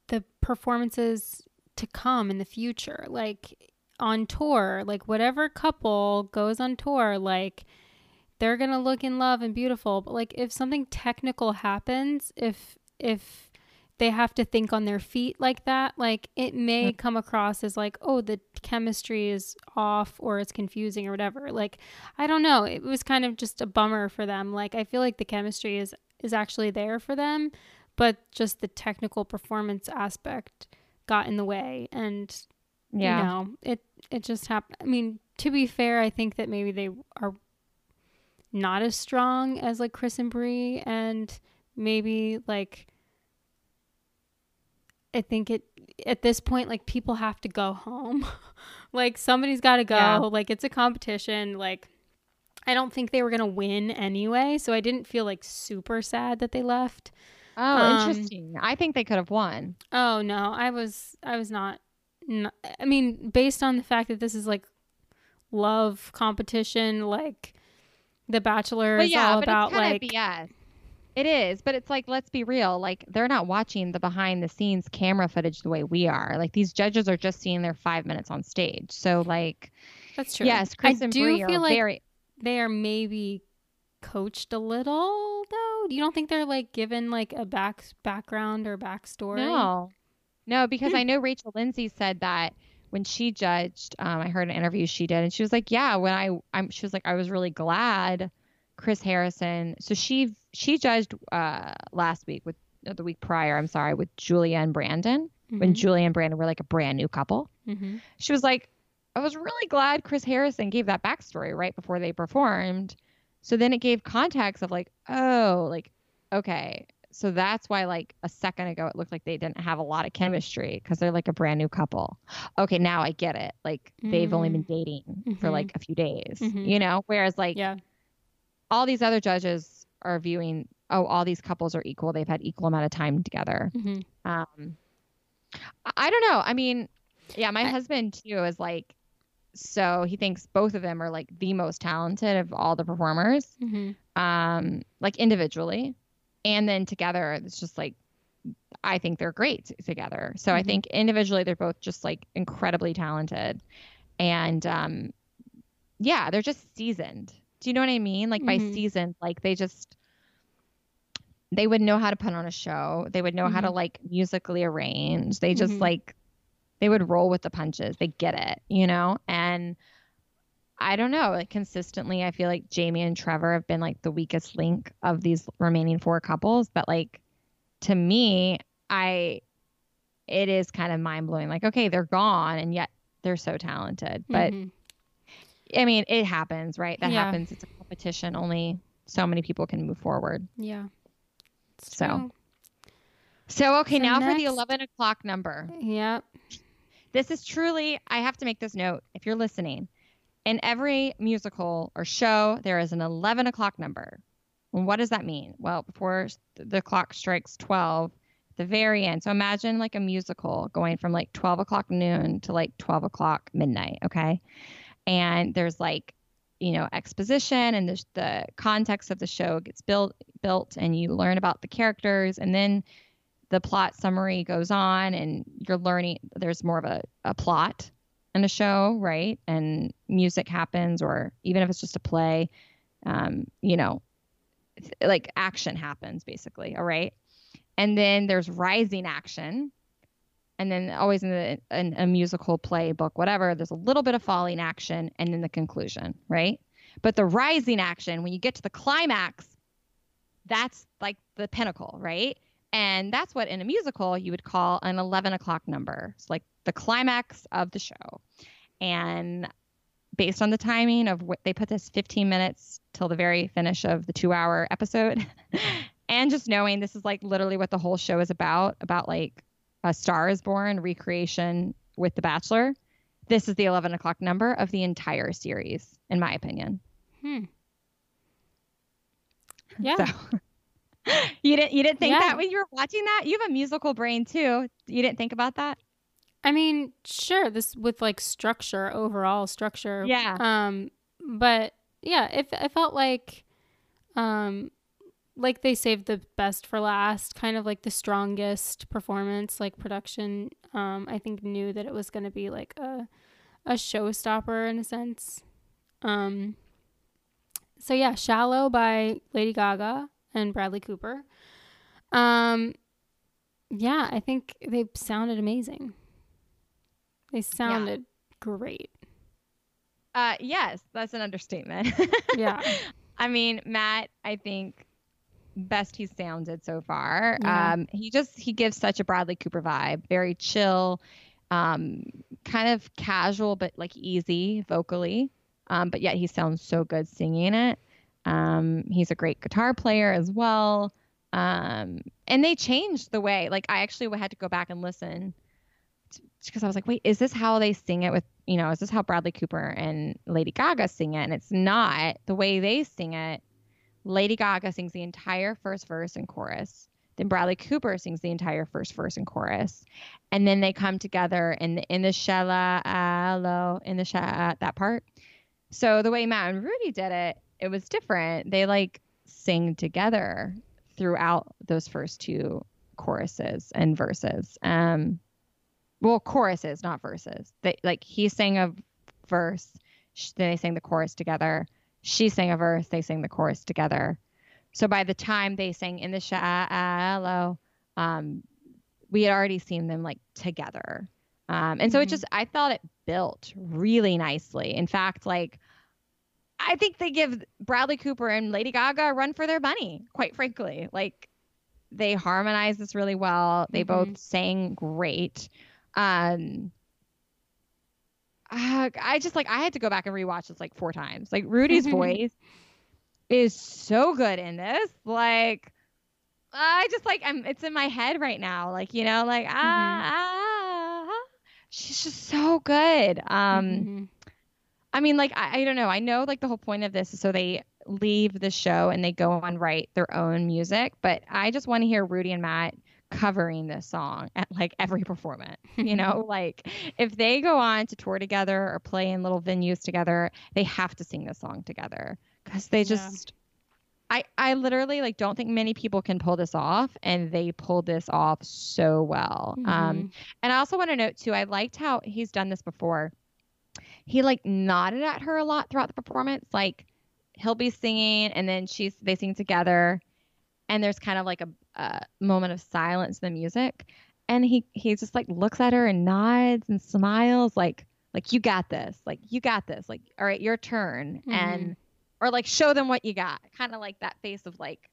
the performances to come in the future. Like on tour, like whatever couple goes on tour, like they're going to look in love and beautiful, but like if something technical happens, if if they have to think on their feet like that, like it may come across as like, oh, the chemistry is off or it's confusing or whatever. Like, I don't know. It was kind of just a bummer for them. Like, I feel like the chemistry is is actually there for them, but just the technical performance aspect got in the way and yeah. you know, it it just happened. I mean, to be fair, I think that maybe they are not as strong as like Chris and Bri and maybe like I think it at this point like people have to go home. like somebody's got to go. Yeah. Like it's a competition. Like I don't think they were going to win anyway, so I didn't feel like super sad that they left. Oh, um, interesting. I think they could have won. Oh no, I was I was not, not I mean, based on the fact that this is like love competition, like The Bachelor is yeah, all about like BS. It is, but it's like let's be real. Like they're not watching the behind the scenes camera footage the way we are. Like these judges are just seeing their five minutes on stage. So like, that's true. Yes, Chris I and do Bri feel like very. They are maybe coached a little though. You don't think they're like given like a back background or backstory? No, no, because hmm. I know Rachel Lindsay said that when she judged. Um, I heard an interview she did, and she was like, "Yeah, when I, I'm," she was like, "I was really glad." Chris Harrison. So she she judged uh, last week with uh, the week prior. I'm sorry, with Julia and Brandon mm-hmm. when Julia and Brandon were like a brand new couple. Mm-hmm. She was like, I was really glad Chris Harrison gave that backstory right before they performed. So then it gave context of like, oh, like okay, so that's why like a second ago it looked like they didn't have a lot of chemistry because they're like a brand new couple. Okay, now I get it. Like they've mm-hmm. only been dating mm-hmm. for like a few days, mm-hmm. you know. Whereas like yeah all these other judges are viewing oh all these couples are equal they've had equal amount of time together mm-hmm. um i don't know i mean yeah my I, husband too is like so he thinks both of them are like the most talented of all the performers mm-hmm. um like individually and then together it's just like i think they're great together so mm-hmm. i think individually they're both just like incredibly talented and um yeah they're just seasoned do you know what I mean? Like by mm-hmm. season, like they just they would know how to put on a show. They would know mm-hmm. how to mm-hmm. like musically arrange. They just mm-hmm. like they would roll with the punches. They get it, you know? And I don't know. Like consistently, I feel like Jamie and Trevor have been like the weakest link of these remaining four couples. But like to me, I it is kind of mind blowing. Like, okay, they're gone, and yet they're so talented. But Mhm. I mean, it happens, right? That Yeah. happens. It's a competition. Only so many people can move forward. yeah. So, true. So okay, So now for the eleven o'clock number. Yep. This is truly, I have to make this note if you're listening. In every musical or show, there is an 11 o'clock number. And what does that mean? Well, before the clock strikes 12, at the very end. So imagine like a musical going from like 12 o'clock noon to like 12 o'clock midnight. Okay. And there's like, you know, exposition and the, the context of the show gets built, built and you learn about the characters. And then the plot summary goes on and you're learning there's more of a, a plot in a show right? And music happens or even if it's just a play um, you know th- like action happens basically all right? And then there's rising action and then always in, the, in a musical play book whatever there's a little bit of falling action and then the conclusion right? But the rising action when you get to the climax that's like the pinnacle right? And that's what in a musical you would call an 11 o'clock number. It's like the climax of the show. And based on the timing of what they put this 15 minutes till the very finish of the two hour episode. and just knowing this is like literally what the whole show is about about like a star is born recreation with the bachelor this is the 11 o'clock number of the entire series in my opinion Hmm. Yeah. so you didn't you didn't think Yeah. that when you were watching that? You have a musical brain too. You didn't think about that? I mean, sure, this with like structure, overall structure. Yeah. Um, but yeah, it, it felt like, um, like they saved the best for last, kind of like the strongest performance, like production. Um, I think knew that it was going to be like a, a showstopper in a sense. Um, so yeah, "Shallow" by Lady Gaga and Bradley Cooper. Um, yeah, I think they sounded amazing. They sounded great. Uh yes, that's an understatement. Yeah. I mean, Matt, I think best he's sounded so far. Yeah. Um he just he gives such a Bradley Cooper vibe, very chill, um kind of casual but like easy vocally. Um but yet he sounds so good singing it. Um he's a great guitar player as well. Um and they changed the way like I actually had to go back and listen because I was like, wait, is this how they sing it with, you know, is this how Bradley Cooper and Lady Gaga sing it? And it's not the way they sing it. Lady Gaga sings the entire first verse and chorus. Then Bradley Cooper sings the entire first verse and chorus. And then they come together in the, in the shallow, in the sha that part. So the way Matt and Rudi did it, it was different. They like sing together throughout those first two choruses and verses. Um, well, choruses, not verses. They like he sang a verse, then they sang the chorus together. She sang a verse, they sang the chorus together. So by the time they sang in the shallow, um, we had already seen them like together. Um, and so it Mhm. just, I thought it built really nicely. In fact, like, I think they give Bradley Cooper and Lady Gaga a run for their money, quite frankly. Like, they harmonize this really well. They Mhm. both sang great. Um, uh, I just like I had to go back and rewatch this like four times. Like Rudi's voice is so good in this. Like I just like I'm it's in my head right now. Like, you know, like ah, ah, ah. she's just so good. Um Mhm. I mean, like, I, I don't know. I know, like, the whole point of this is so they leave the show and they go and write their own music. But I just want to hear Rudi and Matt covering this song at like every performance. You know, like if they go on to tour together or play in little venues together, they have to sing this song together because they Yeah. just. I, I literally like don't think many people can pull this off and they pulled this off so well. Um, Mhm. and I also want to note too, I liked how he's done this before. He like nodded at her a lot throughout the performance. Like he'll be singing and then she's they sing together, and there's kind of like a, a moment of silence in the music, and he he just like looks at her and nods and smiles like like you got this. Like you got this. Like all right your turn. Mm-hmm. and or like show them what you got. Kind of like that face of like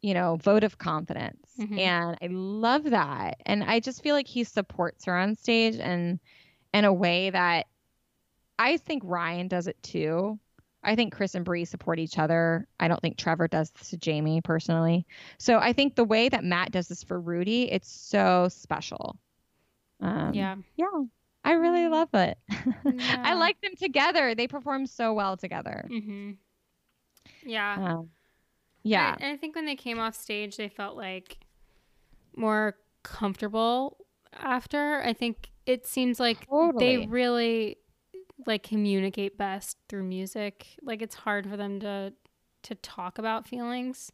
you know vote of confidence. Mhm. and i love that. And i just feel like he supports her on stage and in a way that i think ryan does it too i think chris and Bri support each other. I don't think trevor does this to jamie personally. So i think the way that matt does this for rudi it's so special. Um, yeah. yeah i really love it. I like them together. They perform so well together. Mm-hmm. Yeah. um, yeah. I, I think when they came off stage, they felt like more comfortable after. I think it seems like they really like communicate best through music. Like it's hard for them to to talk about feelings.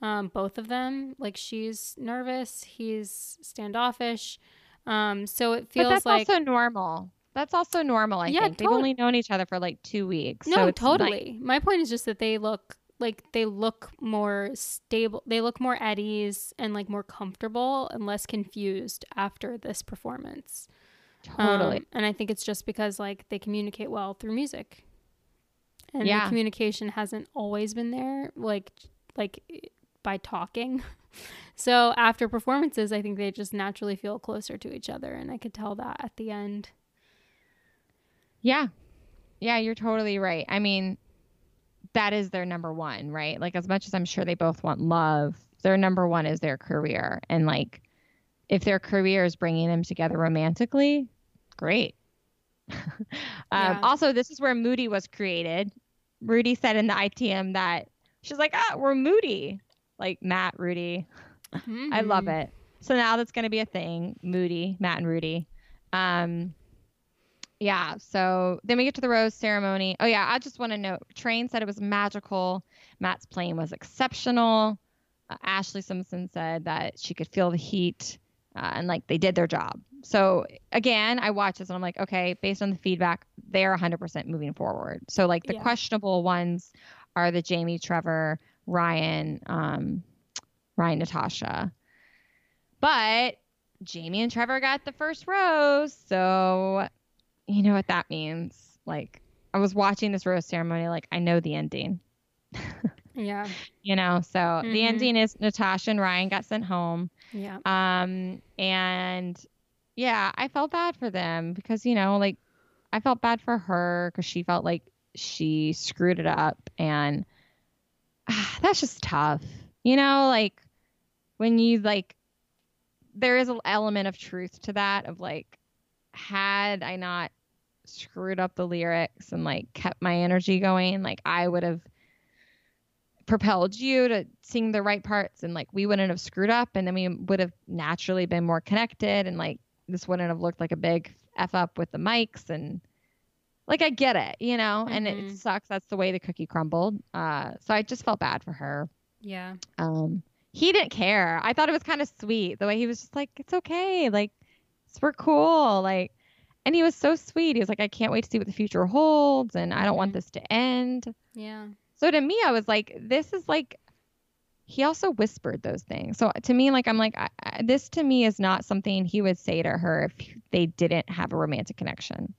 Um, both of them, like she's nervous, he's standoffish. Um, so it feels but that's like also normal that's also normal i Yeah, think they've only known each other for like two weeks so No, like- totally. My point is just that they look like they look more stable. They look more at ease and like more comfortable and less confused after this performance. Totally Um, and I think it's just because like they communicate well through music. And Yeah. the communication hasn't always been there like like by talking. so after performances, I think they just naturally feel closer to each other and I could tell that at the end. Yeah. Yeah, you're totally right. I mean, that is their number one, right? Like, as much as I'm sure they both want love, their number one is their career. And, like, if their career is bringing them together romantically, great. um, Yeah. Also, this is where Moody was created. Rudi said in the ITM that she's like, ah, we're Moody. Like, Matt, Rudi. I love it. So now that's going to be a thing. Moody, Matt, and Rudi. Um, yeah. So then we get to the rose ceremony. Oh yeah, I just want to note. Train said it was magical. Matt's playing was exceptional. Uh, Ashlee Simpson said that she could feel the heat, uh, and like they did their job. So again, I watch this and I'm like, okay, based on the feedback, they're 100% moving forward. So like the Yeah. questionable ones are the Jamie, Trevor, Ryan, um, Ryan, Natasha. But Jamie and Trevor got the first rose, so you know what that means. Like I was watching this rose ceremony, like I know the ending. Yeah. You know, so the Mhm. ending is Natasha and Ryan got sent home. Yeah. Um, and yeah, I felt bad for them because, you know, like I felt bad for her because she felt like she screwed it up. And that's just tough. You know, like when you like, there is an element of truth to that of like, had I not screwed up the lyrics and like kept my energy going, like I would have propelled you to sing the right parts and like we wouldn't have screwed up and then we would have naturally been more connected and like this wouldn't have looked like a big f up with the mics and like I get it, you know, and it Mhm. sucks that's the way the cookie crumbled. Uh so I just felt bad for her. Yeah. Um he didn't care. I thought it was kind of sweet the way he was just like it's okay, like we're cool, like and he was so sweet. He was like I can't wait to see what the future holds and I don't want Mhm. this to end. Yeah. So to me, I was like, this is like, he also whispered those things. So to me, like, I'm like, I, I, this to me is not something he would say to her if they didn't have a romantic connection.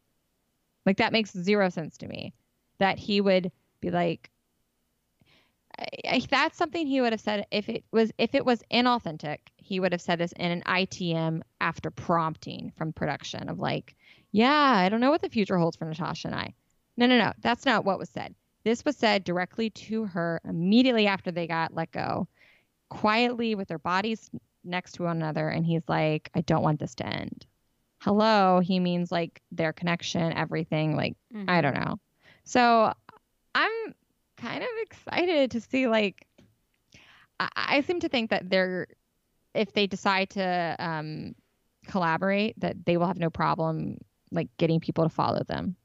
Like, that makes zero sense to me that he would be like, I, that's something he would have said if it was if it was inauthentic he would have said this in an itm after prompting from production of like yeah i don't know what the future holds for natasha and i no no no that's not what was said this was said directly to her immediately after they got let go, quietly with their bodies next to one another. And he's like, I don't want this to end. Hello. He means like their connection, everything. Like, I don't know. So I'm kind of excited to see, like, I, I seem to think that they're, if they decide to um, collaborate, that they will have no problem like getting people to follow them.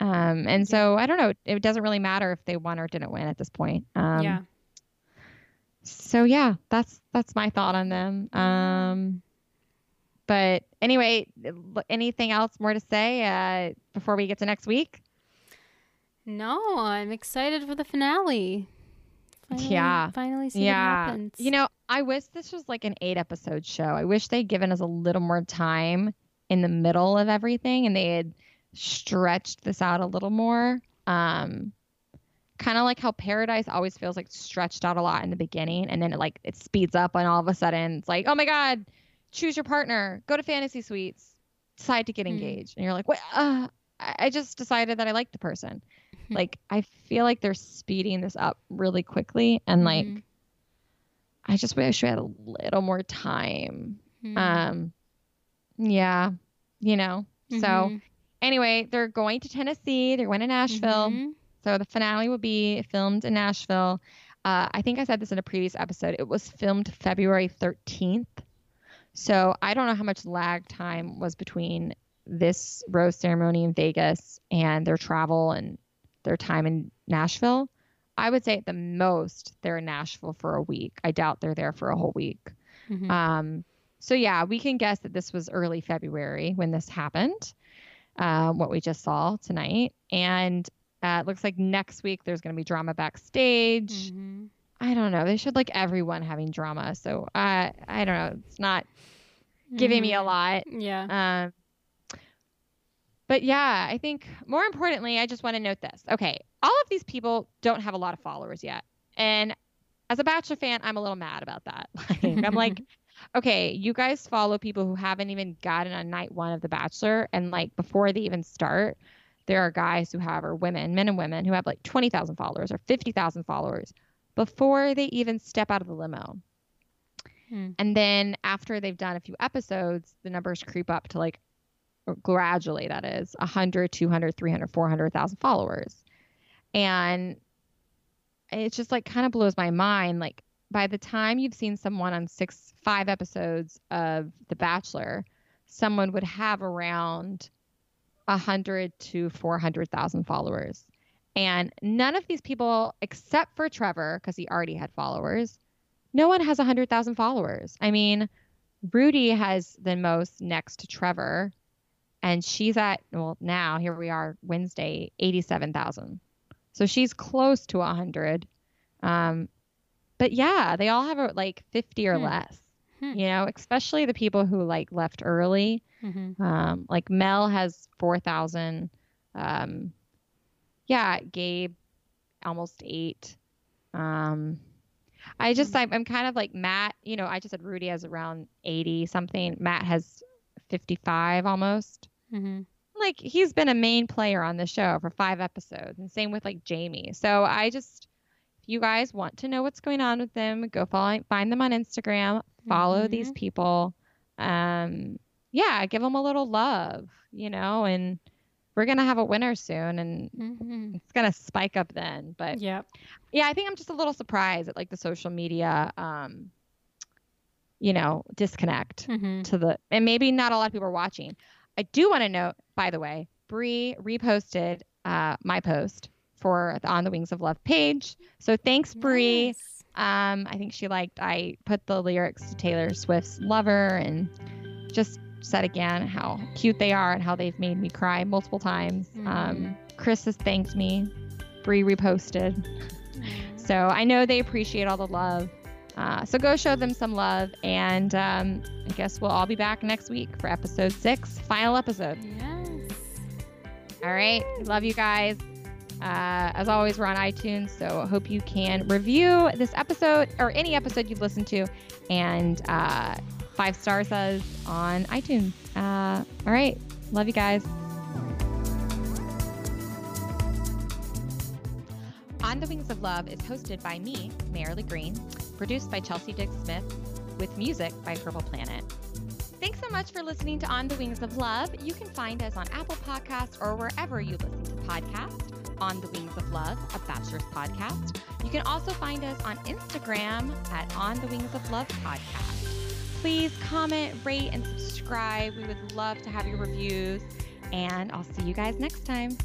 Um, and so I don't know. It doesn't really matter if they won or didn't win at this point. Um, yeah. So yeah, that's that's my thought on them. Um, but anyway, anything else more to say uh, before we get to next week? No, I'm excited for the finale. Finally, Yeah. Finally see what yeah, happens. you know, I wish this was like an eight episode show. I wish they'd given us a little more time in the middle of everything, and they had stretched this out a little more. Um, kind of like how Paradise always feels like stretched out a lot in the beginning, and then it like it speeds up, and all of a sudden it's like, oh my god, choose your partner, go to fantasy suites, decide to get Hmm. engaged, and you're like, what? Uh, I just decided that I like the person. like I feel like they're speeding this up really quickly, and like Mhm. I just wish we had a little more time. Um, yeah, you know. So Mhm. Anyway, they're going to Tennessee. They're going to Nashville. Mhm. So the finale will be filmed in Nashville. Uh, I think I said this in a previous episode. It was filmed February 13th. So I don't know how much lag time was between this rose ceremony in Vegas and their travel and their time in Nashville. I would say at the most they're in Nashville for a week. I doubt they're there for a whole week. Mhm. Um, so yeah, we can guess that this was early February when this happened. Uh, what we just saw tonight, and uh, it looks like next week there's going to be drama backstage. Mhm. I don't know. They should like everyone having drama. So I I don't know. It's not giving me a Mhm. lot. Yeah. Um, but yeah, I think more importantly, I just want to note this. Okay, all of these people don't have a lot of followers yet, and as a Bachelor fan, I'm a little mad about that. Like, I'm like, okay, you guys follow people who haven't even gotten on night one of The Bachelor, and like before they even start, there are guys who have, or women, men and women who have like 20,000 followers or 50,000 followers before they even step out of the limo. Hmm. And then after they've done a few episodes, the numbers creep up to like gradually that is 100, 200, 300, 400,000 followers. And it just like kind of blows my mind like by the time you've seen someone on 6 5 episodes of The Bachelor, someone would have around 100 to 400,000 followers. And none of these people except for Trevor because he already had followers, no one has 100,000 followers. I mean, Rudi has the most next to Trevor, and she's at, well, now here we are, Wednesday, 87,000. So she's close to 100. Um, but yeah, they all have a, like 50 or Hmm. less, Hmm. you know, especially the people who like left early. Mhm. Um, like Mel has 4,000. Um, yeah, Gabe almost eight. Um, I just, I'm, I'm kind of like Matt, you know, I just said Rudi has around 80 something. Matt has 55 almost. Mhm. Like he's been a main player on the show for five episodes, and same with like Jamie. So I just, you guys want to know what's going on with them, go follow, find them on Instagram, follow these Mhm. people. Um, yeah, give them a little love, you know, and we're gonna have a winner soon, and Mhm. it's gonna spike up then. But Yep. yeah, I think I'm just a little surprised at like the social media, um, you know, disconnect Mhm. to the and maybe not a lot of people are watching. I do want to note, by the way, Bri reposted uh, my post for the On the Wings of Love page. So thanks, Bri. Nice. Um, I think she liked I put the lyrics to Taylor Swift's Lover and just said again how cute they are and how they've made me cry multiple times. Um, Chris has thanked me. Bri reposted. So I know they appreciate all the love. Uh, so go show them some love. And um, I guess we'll all be back next week for episode six, final episode. Yes. All right. Love you guys. Uh, as always, we're on iTunes, so I hope you can review this episode or any episode you've listened to and uh, five stars us on iTunes. Uh, all right. Love you guys. On the Wings of Love is hosted by me, Marilee Green, produced by Chelsea Dick Smith, with music by Purple Planet. Thanks so much for listening to On the Wings of Love. You can find us on Apple Podcasts or wherever you listen to podcasts. On the Wings of Love, a Bachelor's podcast. You can also find us on Instagram at On the Wings of Love podcast. Please comment, rate, and subscribe. We would love to have your reviews. And I'll see you guys next time.